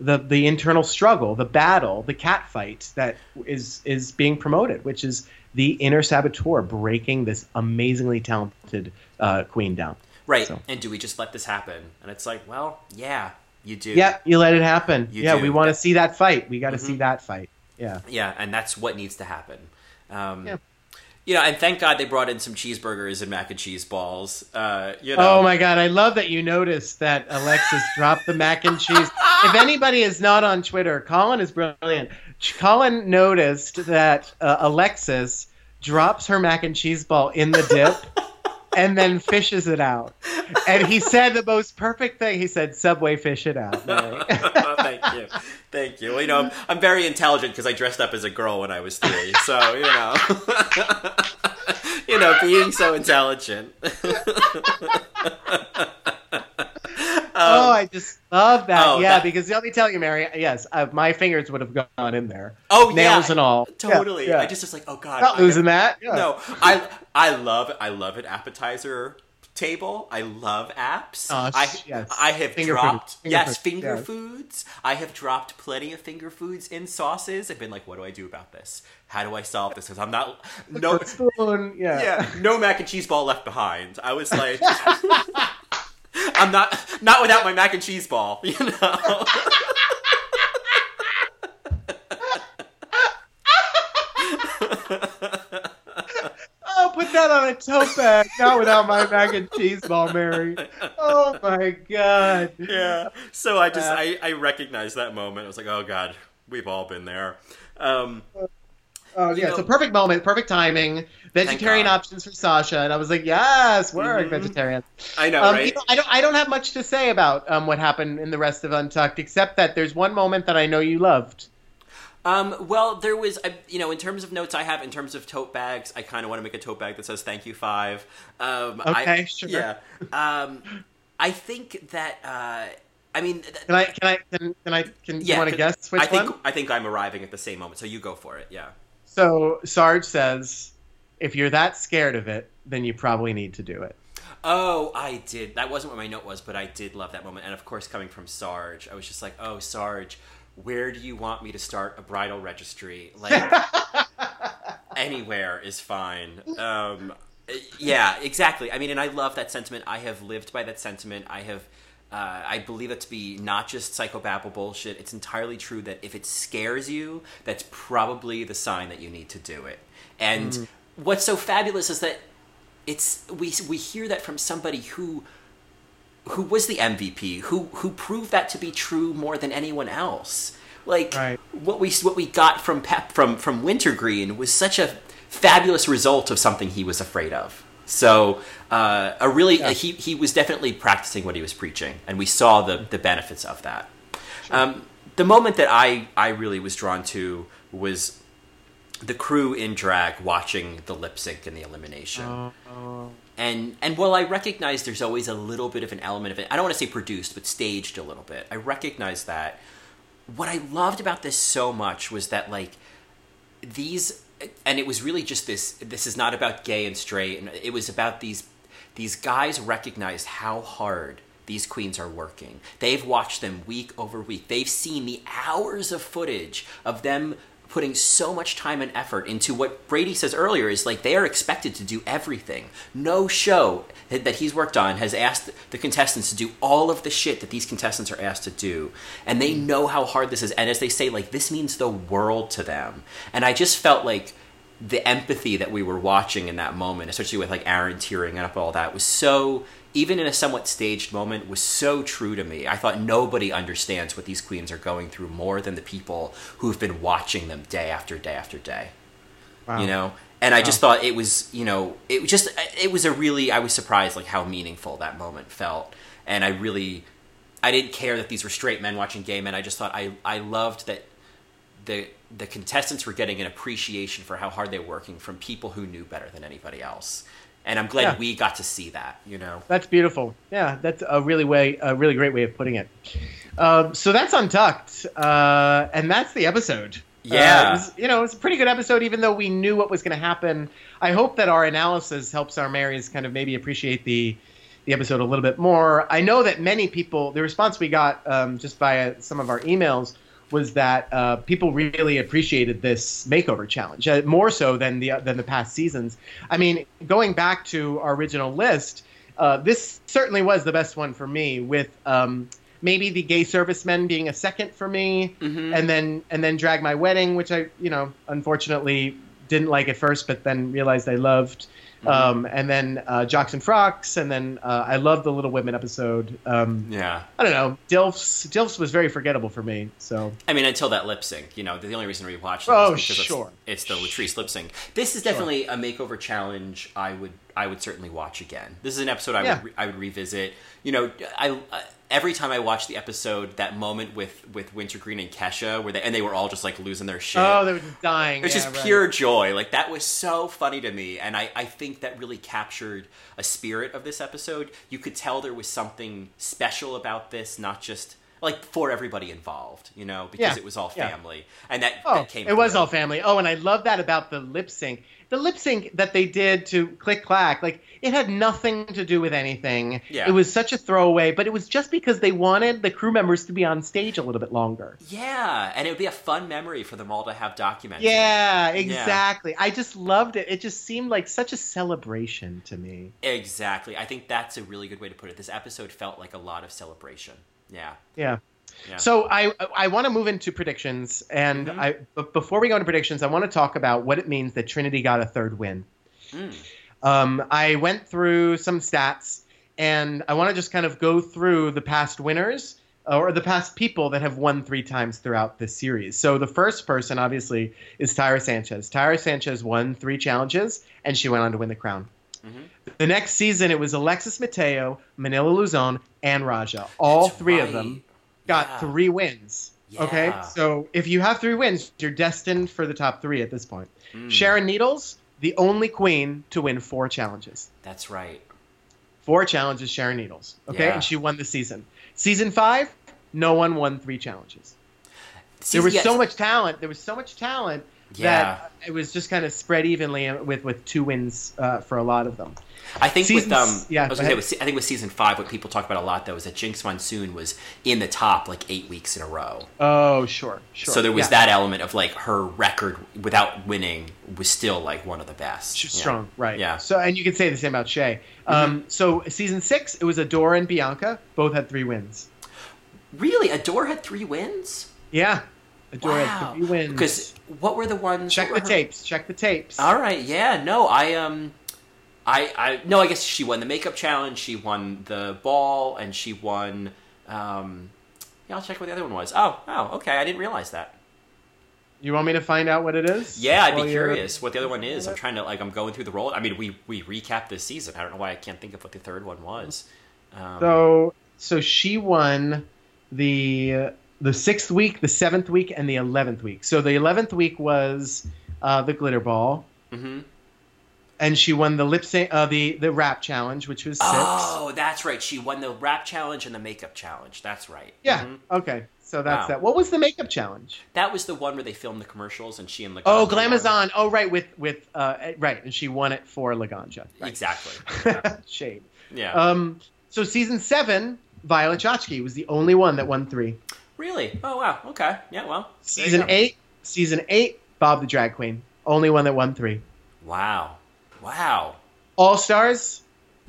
S4: the the internal struggle, the battle, the cat fight that is is being promoted, which is the inner saboteur breaking this amazingly talented uh, queen down.
S3: right,
S4: so.
S3: and do we just let this happen? And it's like, well, yeah, you do.
S4: Yeah, you let it happen.
S3: You
S4: yeah,
S3: do.
S4: we want to see that fight. We got to
S3: Mhm.
S4: see that fight. Yeah.
S3: Yeah, and that's what needs to happen. Um,
S4: Yeah.
S3: You know, and thank God they brought in some cheeseburgers and mac and cheese balls. Uh, you know,
S4: Oh my god, I love that you noticed that Alexis (laughs) dropped the mac and cheese. If anybody is not on Twitter, Colin is brilliant. Colin noticed that uh, Alexis drops her mac and cheese ball in the dip (laughs) and then fishes it out. And he said the most perfect thing. He said, Subway, fish it out. (laughs) Mary."
S3: thank you, thank you. Well, you know, I'm, I'm very intelligent because I dressed up as a girl when I was three. So you know, (laughs) you know, being so intelligent. (laughs)
S4: oh, I just love that.
S3: oh,
S4: yeah,
S3: that-
S4: because let me tell you, Mary, yes, uh, my fingers would have gone in there.
S3: Oh
S4: Nails
S3: yeah,
S4: and all.
S3: Totally.
S4: Yeah, yeah.
S3: I just was like, oh god,
S4: Not
S3: I
S4: losing
S3: never-
S4: that. Yeah.
S3: No, I I love I love an appetizer table. I love apps.
S4: Oh,
S3: I
S4: yes.
S3: I have
S4: Finger
S3: dropped.
S4: Finger
S3: yes
S4: foods,
S3: finger
S4: yeah.
S3: foods. I have dropped plenty of finger foods in sauces. I've been like, what do I do about this? How do I solve this? Because I'm not no
S4: Spoon, yeah.
S3: yeah no mac and cheese ball left behind. I was like. (laughs) I'm not not without my mac and cheese ball, (laughs) you know. (laughs)
S4: Put that on a tote bag, not without my mac and cheese ball, Mary. Oh my god.
S3: yeah. So I just
S4: Uh,
S3: I, I recognized that moment. I was like, oh god, we've all been there. Um,
S4: Oh yeah,
S3: know-
S4: so perfect moment, perfect timing. vegetarian options for Sasha, and I was like, yes, work
S3: Mhm.
S4: vegetarian.
S3: I know,
S4: Um,
S3: right?
S4: you know, I don't. I don't have much to say about um, what happened in the rest of Untucked, except that there's one moment that I know you loved.
S3: Um, well, there was, uh, you know, in terms of notes I have, in terms of tote bags, I kind of want to make a tote bag that says "Thank you five. Um, I,
S4: Okay, sure.
S3: Yeah. Um, I think that. Uh, I mean, th-
S4: Can I? Can I? Can, can I? Can
S3: yeah,
S4: you want to guess which
S3: I think
S4: one?
S3: I think I'm arriving at the same moment. So you go for it. Yeah.
S4: So Sarge says, if you're that scared of it, then you probably need to do it.
S3: Oh, I did. That wasn't what my note was, but I did love that moment. And of course, coming from Sarge, I was just like, "Oh, Sarge, where do you want me to start a bridal registry? Like (laughs) anywhere is fine." Um, yeah, exactly. I mean, and I love that sentiment. I have lived by that sentiment. I have. Uh, I believe it to be not just psychobabble bullshit. It's entirely true that if it scares you, that's probably the sign that you need to do it. And what's so fabulous is that it's we we hear that from somebody who who was the MVP, who who proved that to be true more than anyone else. Like
S4: Right.
S3: what we what we got from Pep from from Wintergreen was such a fabulous result of something he was afraid of. So uh, a really he he was definitely practicing what he was preaching, and we saw the the benefits of that. Um, the moment that I I really was drawn to was the crew in drag watching the lip sync and the elimination.
S4: Oh.
S3: And and while I recognize there's always a little bit of an element of it, I don't want to say produced, but staged a little bit. I recognize that. What I loved about this so much was that like these and it was really just this this is not about gay and straight and it was about these these guys recognized how hard these queens are working. They've watched them week over week. They've seen the hours of footage of them putting so much time and effort into what Brady says earlier is like they are expected to do everything. No show that he's worked on has asked the contestants to do all of the shit that these contestants are asked to do. And they mm. know how hard this is. And as they say, like, this means the world to them. And I just felt like the empathy that we were watching in that moment, especially with like Aaron tearing up all that, was so even in a somewhat staged moment was so true to me. I thought nobody understands what these queens are going through more than the people who've been watching them day after day after day.
S4: Wow.
S3: You know? And I just thought it was, you know, it was just it was a really I was surprised like how meaningful that moment felt. And I really I didn't care that these were straight men watching gay men. I just thought I I loved that the the contestants were getting an appreciation for how hard they're working from people who knew better than anybody else. And I'm glad
S4: Yeah.
S3: we got to see that, you know.
S4: That's beautiful. Yeah, that's a really way, a really great way of putting it. Um, so that's Untucked, uh, and that's the episode.
S3: Yeah.
S4: Uh, it was, you know, it's a pretty good episode, even though we knew what was going to happen. I hope that our analysis helps our Marys kind of maybe appreciate the the episode a little bit more. I know that many people, the response we got um, just via some of our emails was that uh, people really appreciated this makeover challenge uh, more so than the than the past seasons. I mean, going back to our original list, uh, this certainly was the best one for me. With um, maybe the gay servicemen being a second for me,
S3: Mhm.
S4: and then and then drag my wedding, which I you know unfortunately didn't like at first, but then realized I loved. Um, and then uh, Jocks and Frocks, and then uh, I love the Little Women episode. Um,
S3: Yeah.
S4: I don't know. Dilfs Dilfs was very forgettable for me. So
S3: I mean, until that lip sync, you know, the only reason we watched it
S4: Oh,
S3: was because
S4: sure.
S3: it's, it's the Latrice lip sync. This is definitely a makeover challenge. I would, I would certainly watch again. This is an episode I
S4: Yeah.
S3: would, re- I would revisit. You know, I, I every time I watch the episode, that moment with with Wintergreen and Kesha, where they and they were all just like losing their shit.
S4: oh, they were just dying.
S3: It's
S4: Yeah,
S3: just
S4: right.
S3: pure joy. Like that was so funny to me, and I, I think that really captured a spirit of this episode. You could tell there was something special about this, not just like for everybody involved, you know, because
S4: Yeah,
S3: it was all
S4: yeah.
S3: family, and that,
S4: Oh,
S3: that came.
S4: it was all family. Oh, and I love that about the lip sync. The lip sync that they did to Click Clack, like it had nothing to do with anything.
S3: Yeah.
S4: It was such a throwaway, but it was just because they wanted the crew members to be on stage a little bit longer.
S3: Yeah, and it would be a fun memory for them all to have documented.
S4: Yeah, exactly. I just loved it. It just seemed like such a celebration to me.
S3: exactly. I think that's a really good way to put it. This episode felt like a lot of celebration. Yeah,
S4: Yeah.
S3: Yeah.
S4: So I I want to move into predictions, and
S3: Mhm.
S4: I but before we go into predictions, I want to talk about what it means that Trinity got a third win.
S3: Mm.
S4: Um, I went through some stats, and I want to just kind of go through the past winners or the past people that have won three times throughout this series. So the first person, obviously, is Tyra Sanchez. Tyra Sanchez won three challenges, and she went on to win the crown.
S3: Mm-hmm.
S4: The next season, it was Alexis Mateo, Manila Luzon, and Raja. All
S3: That's
S4: three of them got
S3: Yeah.
S4: three wins. Okay, so if you have three wins, you're destined for the top three at this point.
S3: Mm,
S4: Sharon Needles, the only queen to win four challenges.
S3: That's right.
S4: Four challenges, Sharon Needles. Okay,
S3: Yeah.
S4: and she won the season. Season five, no one won three challenges.
S3: See,
S4: there was
S3: yes,
S4: so much talent. There was so much talent
S3: Yeah.
S4: it was just kind of spread evenly with with two wins uh, for a lot of them.
S3: I think with um,
S4: yeah,
S3: I was gonna say with, I think with season five, what people talk about a lot though is that Jinkx Monsoon was in the top like eight weeks in a row.
S4: Oh, sure, sure.
S3: So there was
S4: Yeah.
S3: that element of like her record without winning was still like one of the best.
S4: She's
S3: Yeah.
S4: strong, right?
S3: Yeah.
S4: So, and you can say the same about Shea. Um, so season six, it was Adore and Bianca. Both had three wins.
S3: Really, Adore had three wins.
S4: Yeah, Adore
S3: wow.
S4: three wins.
S3: Because what were the ones?
S4: check the
S3: her-
S4: tapes. Check the tapes.
S3: All right. Yeah. No. I um. I I no. I guess she won the makeup challenge. She won the ball, and she won. Um. Yeah, I'll check what the other one was. Oh. Oh. Okay. I didn't realize that.
S4: You want me to find out what it is?
S3: Yeah, I'd be curious what the other one is. I'm trying to like I'm going through the roll. I mean, we we recap this season. I don't know why I can't think of what the third one was. Um,
S4: So, so she won the the sixth week, the seventh week, and the eleventh week. So the eleventh week was uh, the glitter ball,
S3: mhm.
S4: and she won the lip sync, uh, the the rap challenge, which was six.
S3: Oh, that's right. She won the rap challenge and the makeup challenge. That's right.
S4: Yeah.
S3: Mhm.
S4: Okay. So that's
S3: Wow.
S4: that. What was the makeup challenge?
S3: That was the one where they filmed the commercials and she and Laganja
S4: Oh. Glamazon. Oh, right, with with uh, right, and she won it for Laganja. Right. (laughs)
S3: Exactly. (laughs)
S4: Shade.
S3: Yeah.
S4: Um. So season seven, Violet Chachki was the only one that won three.
S3: Really? Oh wow. Okay. Yeah. Well.
S4: Season eight, season eight, Bob the Drag Queen, only one that won three.
S3: Wow. Wow.
S4: All Stars,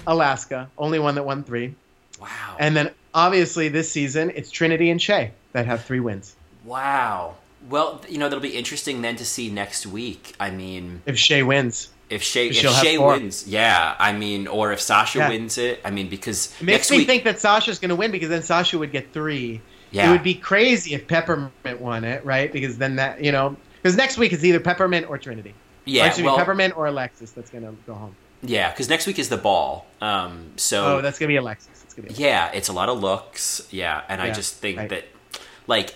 S4: Alaska, only one that won three.
S3: Wow.
S4: And then obviously this season it's Trinity and Shea that have three wins.
S3: wow. Well, you know that'll be interesting then to see next week. I mean,
S4: If Shea wins,
S3: if Shea if
S4: Shea
S3: wins, yeah. I mean, or if Sasha
S4: Yeah.
S3: wins it. I mean, because
S4: it makes
S3: next
S4: me
S3: week,
S4: think that Sasha's going to win because then Sasha would get three.
S3: Yeah.
S4: It would be crazy if Peppermint won it, right? Because then that you know, because next week it's either Peppermint or Trinity. Or
S3: yeah.
S4: excuse me,
S3: Well,
S4: Peppermint or Alexis that's going to go home.
S3: yeah. Because next week is the ball. Um. So
S4: Oh, that's going to be Alexis. It's to be.
S3: yeah, it's a lot of looks. Yeah, and I just think
S4: right.
S3: that, like,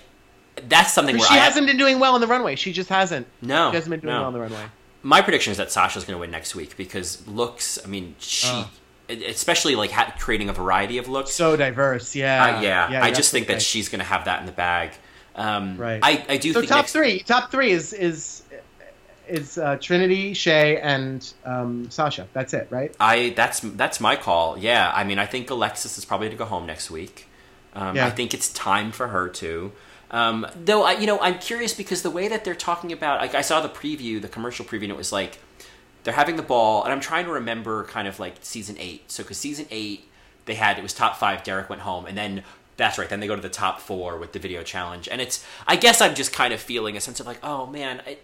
S3: that's something where
S4: She
S3: I
S4: hasn't been doing well on the runway. She just hasn't.
S3: no,
S4: She hasn't been doing
S3: no.
S4: well on the runway.
S3: My prediction is that Sasha's going to win next week because looks. I mean, she,
S4: Oh.
S3: Especially like ha- creating a variety of looks.
S4: So diverse, yeah.
S3: Uh, yeah, I just think that
S4: absolutely
S3: she's going to have that in the bag. Um,
S4: Right.
S3: I, I do.
S4: So
S3: think
S4: top
S3: next,
S4: three, top three is is is uh, Trinity, Shea, and um, Sasha. That's it, right?
S3: I that's that's my call. Yeah, I mean, I think Alexis is probably going to go home next week. Um,
S4: Yeah.
S3: I think it's time for her to. Um, though, I, you know, I'm curious because the way that they're talking about, like, I saw the preview, the commercial preview, and it was like they're having the ball, and I'm trying to remember kind of like season eight. So, because season eight, they had it was top five. Derrick went home, and then that's right. Then they go to the top four with the video challenge, and it's. I guess I'm just kind of feeling a sense of like, oh man, I,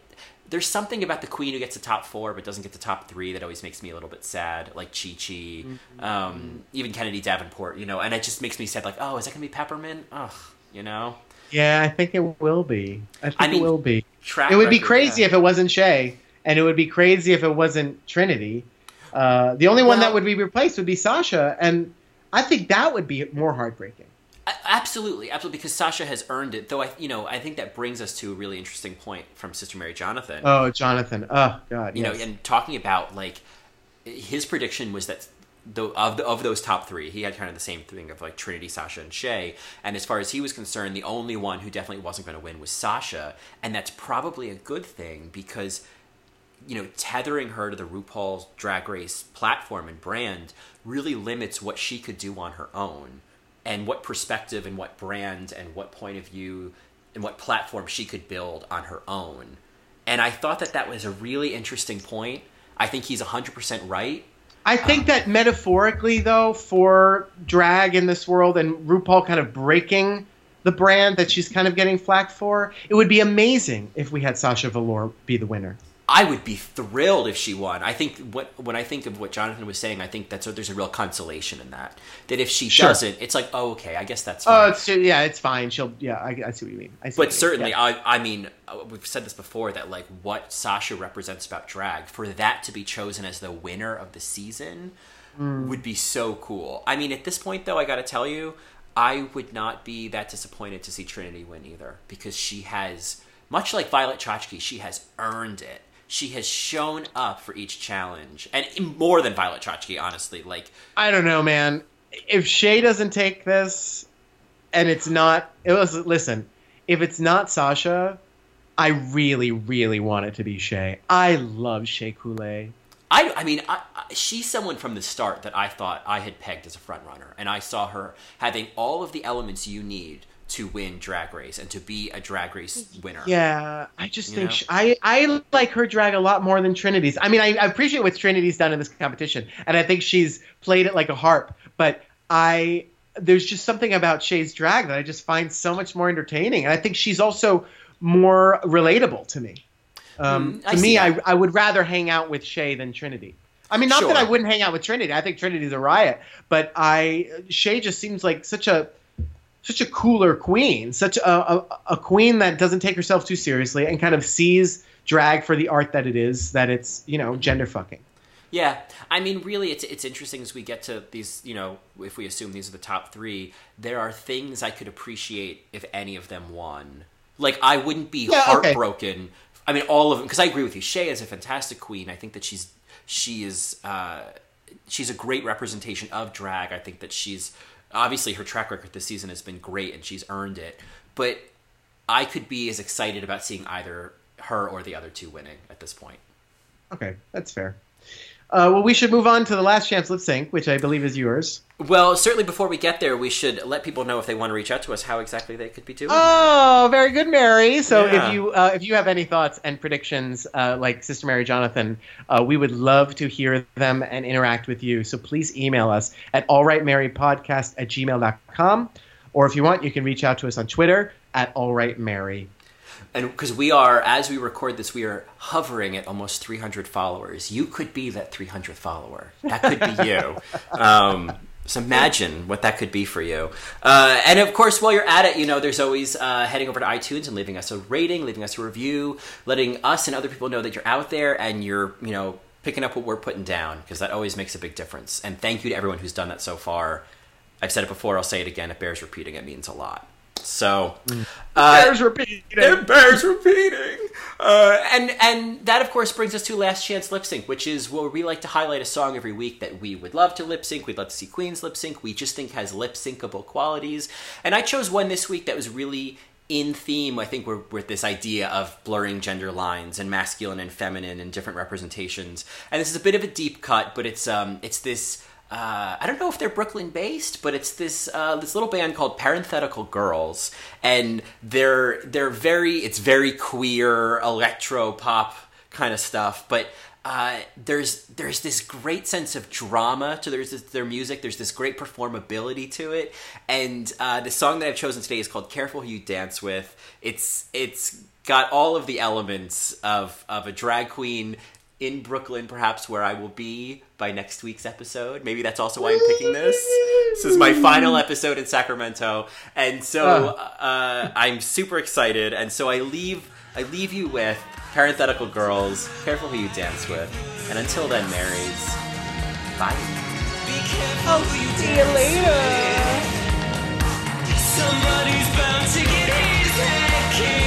S3: there's something about the queen who gets to top four but doesn't get to top three that always makes me a little bit sad. Like Chi Chi, um, even Kennedy Davenport, you know, and it just makes me sad. Like, oh, is that gonna be Peppermint? Ugh, you know.
S4: Yeah, I think it will be. I think
S3: I mean,
S4: it will be. It would be crazy
S3: yeah.
S4: if it wasn't Shea, and it would be crazy if it wasn't Trinity. Uh, the only one that would be replaced would be Sasha, and I think that would be more heartbreaking.
S3: Absolutely, absolutely, because Sasha has earned it. Though I, you know, I think that brings us to a really interesting point from Sister Mary Jonathan.
S4: Oh, Jonathan. Oh, God.
S3: you
S4: yes.
S3: know, and talking about like his prediction was that the, of the, of those top three, he had kind of the same thing of like Trinity, Sasha, and Shea. And as far as he was concerned, the only one who definitely wasn't going to win was Sasha, and that's probably a good thing because you know tethering her to the RuPaul's Drag Race platform and brand really limits what she could do on her own, and what perspective and what brand and what point of view and what platform she could build on her own. And I thought that that was a really interesting point. I think he's 100% right.
S4: I think that metaphorically, though, for drag in this world and RuPaul kind of breaking the brand that she's kind of getting flack for, it would be amazing if we had Sasha Velour be the winner.
S3: I would be thrilled if she won. I think what when I think of what Jonathan was saying, I think that's there's a real consolation in that. That if she
S4: Sure.
S3: doesn't, it's like, oh, okay, I guess that's.
S4: Oh,
S3: Fine.
S4: it's yeah, it's fine. She'll yeah, I, I see what you mean. I see
S3: but
S4: you mean.
S3: certainly,
S4: Yeah.
S3: I I mean, uh, we've said this before that like what Sasha represents about drag for that to be chosen as the winner of the season
S4: Mm.
S3: would be so cool. I mean, at this point though, I got to tell you, I would not be that disappointed to see Trinity win either because she has much like Violet Chachki, she has earned it. She has shown up for each challenge, and more than Violet Chachki, honestly. Like,
S4: I don't know, man. If Shea doesn't take this, and it's not, it was listen. If it's not Sasha, I really, really want it to be Shea. I love Shea Couleé.
S3: I, I mean, I, I, she's someone from the start that I thought I had pegged as a front runner, and I saw her having all of the elements you need to win Drag Race and to be a Drag Race winner.
S4: Yeah, I just
S3: You
S4: think
S3: know?
S4: sh I I like her drag a lot more than Trinity's. I mean, I, I appreciate what Trinity's done in this competition, and I think she's played it like a harp. But I there's just something about Shea's drag that I just find so much more entertaining, and I think she's also more relatable to me. Um,
S3: Mm,
S4: to
S3: see
S4: me, I. I would rather hang out with Shea than Trinity. I mean, not that I wouldn't hang out with Trinity. I think Trinity's a riot, but I Shea just seems like such a such a cooler queen, such a, a, a queen that doesn't take herself too seriously and kind of sees drag for the art that it is, that it's, you know, gender fucking.
S3: Yeah, I mean, really, it's it's interesting as we get to these. You know, if we assume these are the top three, there are things I could appreciate if any of them won. Like, I wouldn't be
S4: Yeah, okay.
S3: heartbroken. I mean, all of them because I agree with you. Shea is a fantastic queen. I think that she's she is uh, she's a great representation of drag. I think that she's obviously her track record this season has been great and she's earned it. But I could be as excited about seeing either her or the other two winning at this point.
S4: Okay, that's fair. Uh, well, we should move on to the last chance lip sync, which I believe is yours.
S3: Well, certainly before we get there, we should let people know if they want to reach out to us how exactly they could be doing. that.
S4: Oh, very good, Mary. So
S3: Yeah.
S4: if you uh, if you have any thoughts and predictions, uh, like Sister Mary Jonathan, uh, we would love to hear them and interact with you. So please email us at allrightmarypodcast at gmail.com. Or if you want, you can reach out to us on Twitter at allrightmary.
S3: And because we are, as we record this, we are hovering at almost 300 followers. You could be that 300th follower. That could be you. (laughs) Um, so imagine what that could be for you. Uh, and of course, while you're at it, you know, there's always uh, heading over to iTunes and leaving us a rating, leaving us a review, letting us and other people know that you're out there and you're, you know, picking up what we're putting down because that always makes a big difference. And thank you to everyone who's done that so far. I've said it before, I'll say it again. It bears repeating. It means a lot. So, uh,
S4: There's repeating.
S3: it bears repeating. Uh, and and that of course brings us to last chance lip sync, which is where we like to highlight a song every week that we would love to lip sync. We'd love to see Queens lip sync. We just think has lip syncable qualities. And I chose one this week that was really in theme. I think we're with this idea of blurring gender lines and masculine and feminine and different representations. And this is a bit of a deep cut, but it's um it's this uh, I don't know if they're Brooklyn based, but it's this uh, this little band called Parenthetical Girls, and they're they're very it's very queer electro pop kind of stuff, but. Uh, there's there's this great sense of drama to this, their music. There's this great performability to it, and uh, the song that I've chosen today is called "Careful Who You Dance With." It's it's got all of the elements of of a drag queen in Brooklyn, perhaps where I will be by next week's episode. Maybe that's also why I'm picking this. This is my final episode in Sacramento, and so uh, I'm super excited. And so I leave I leave you with parenthetical girls. Careful who you dance with, and until then, Marys. Bye.
S5: I'll see you later.
S6: Somebody's bound to get in.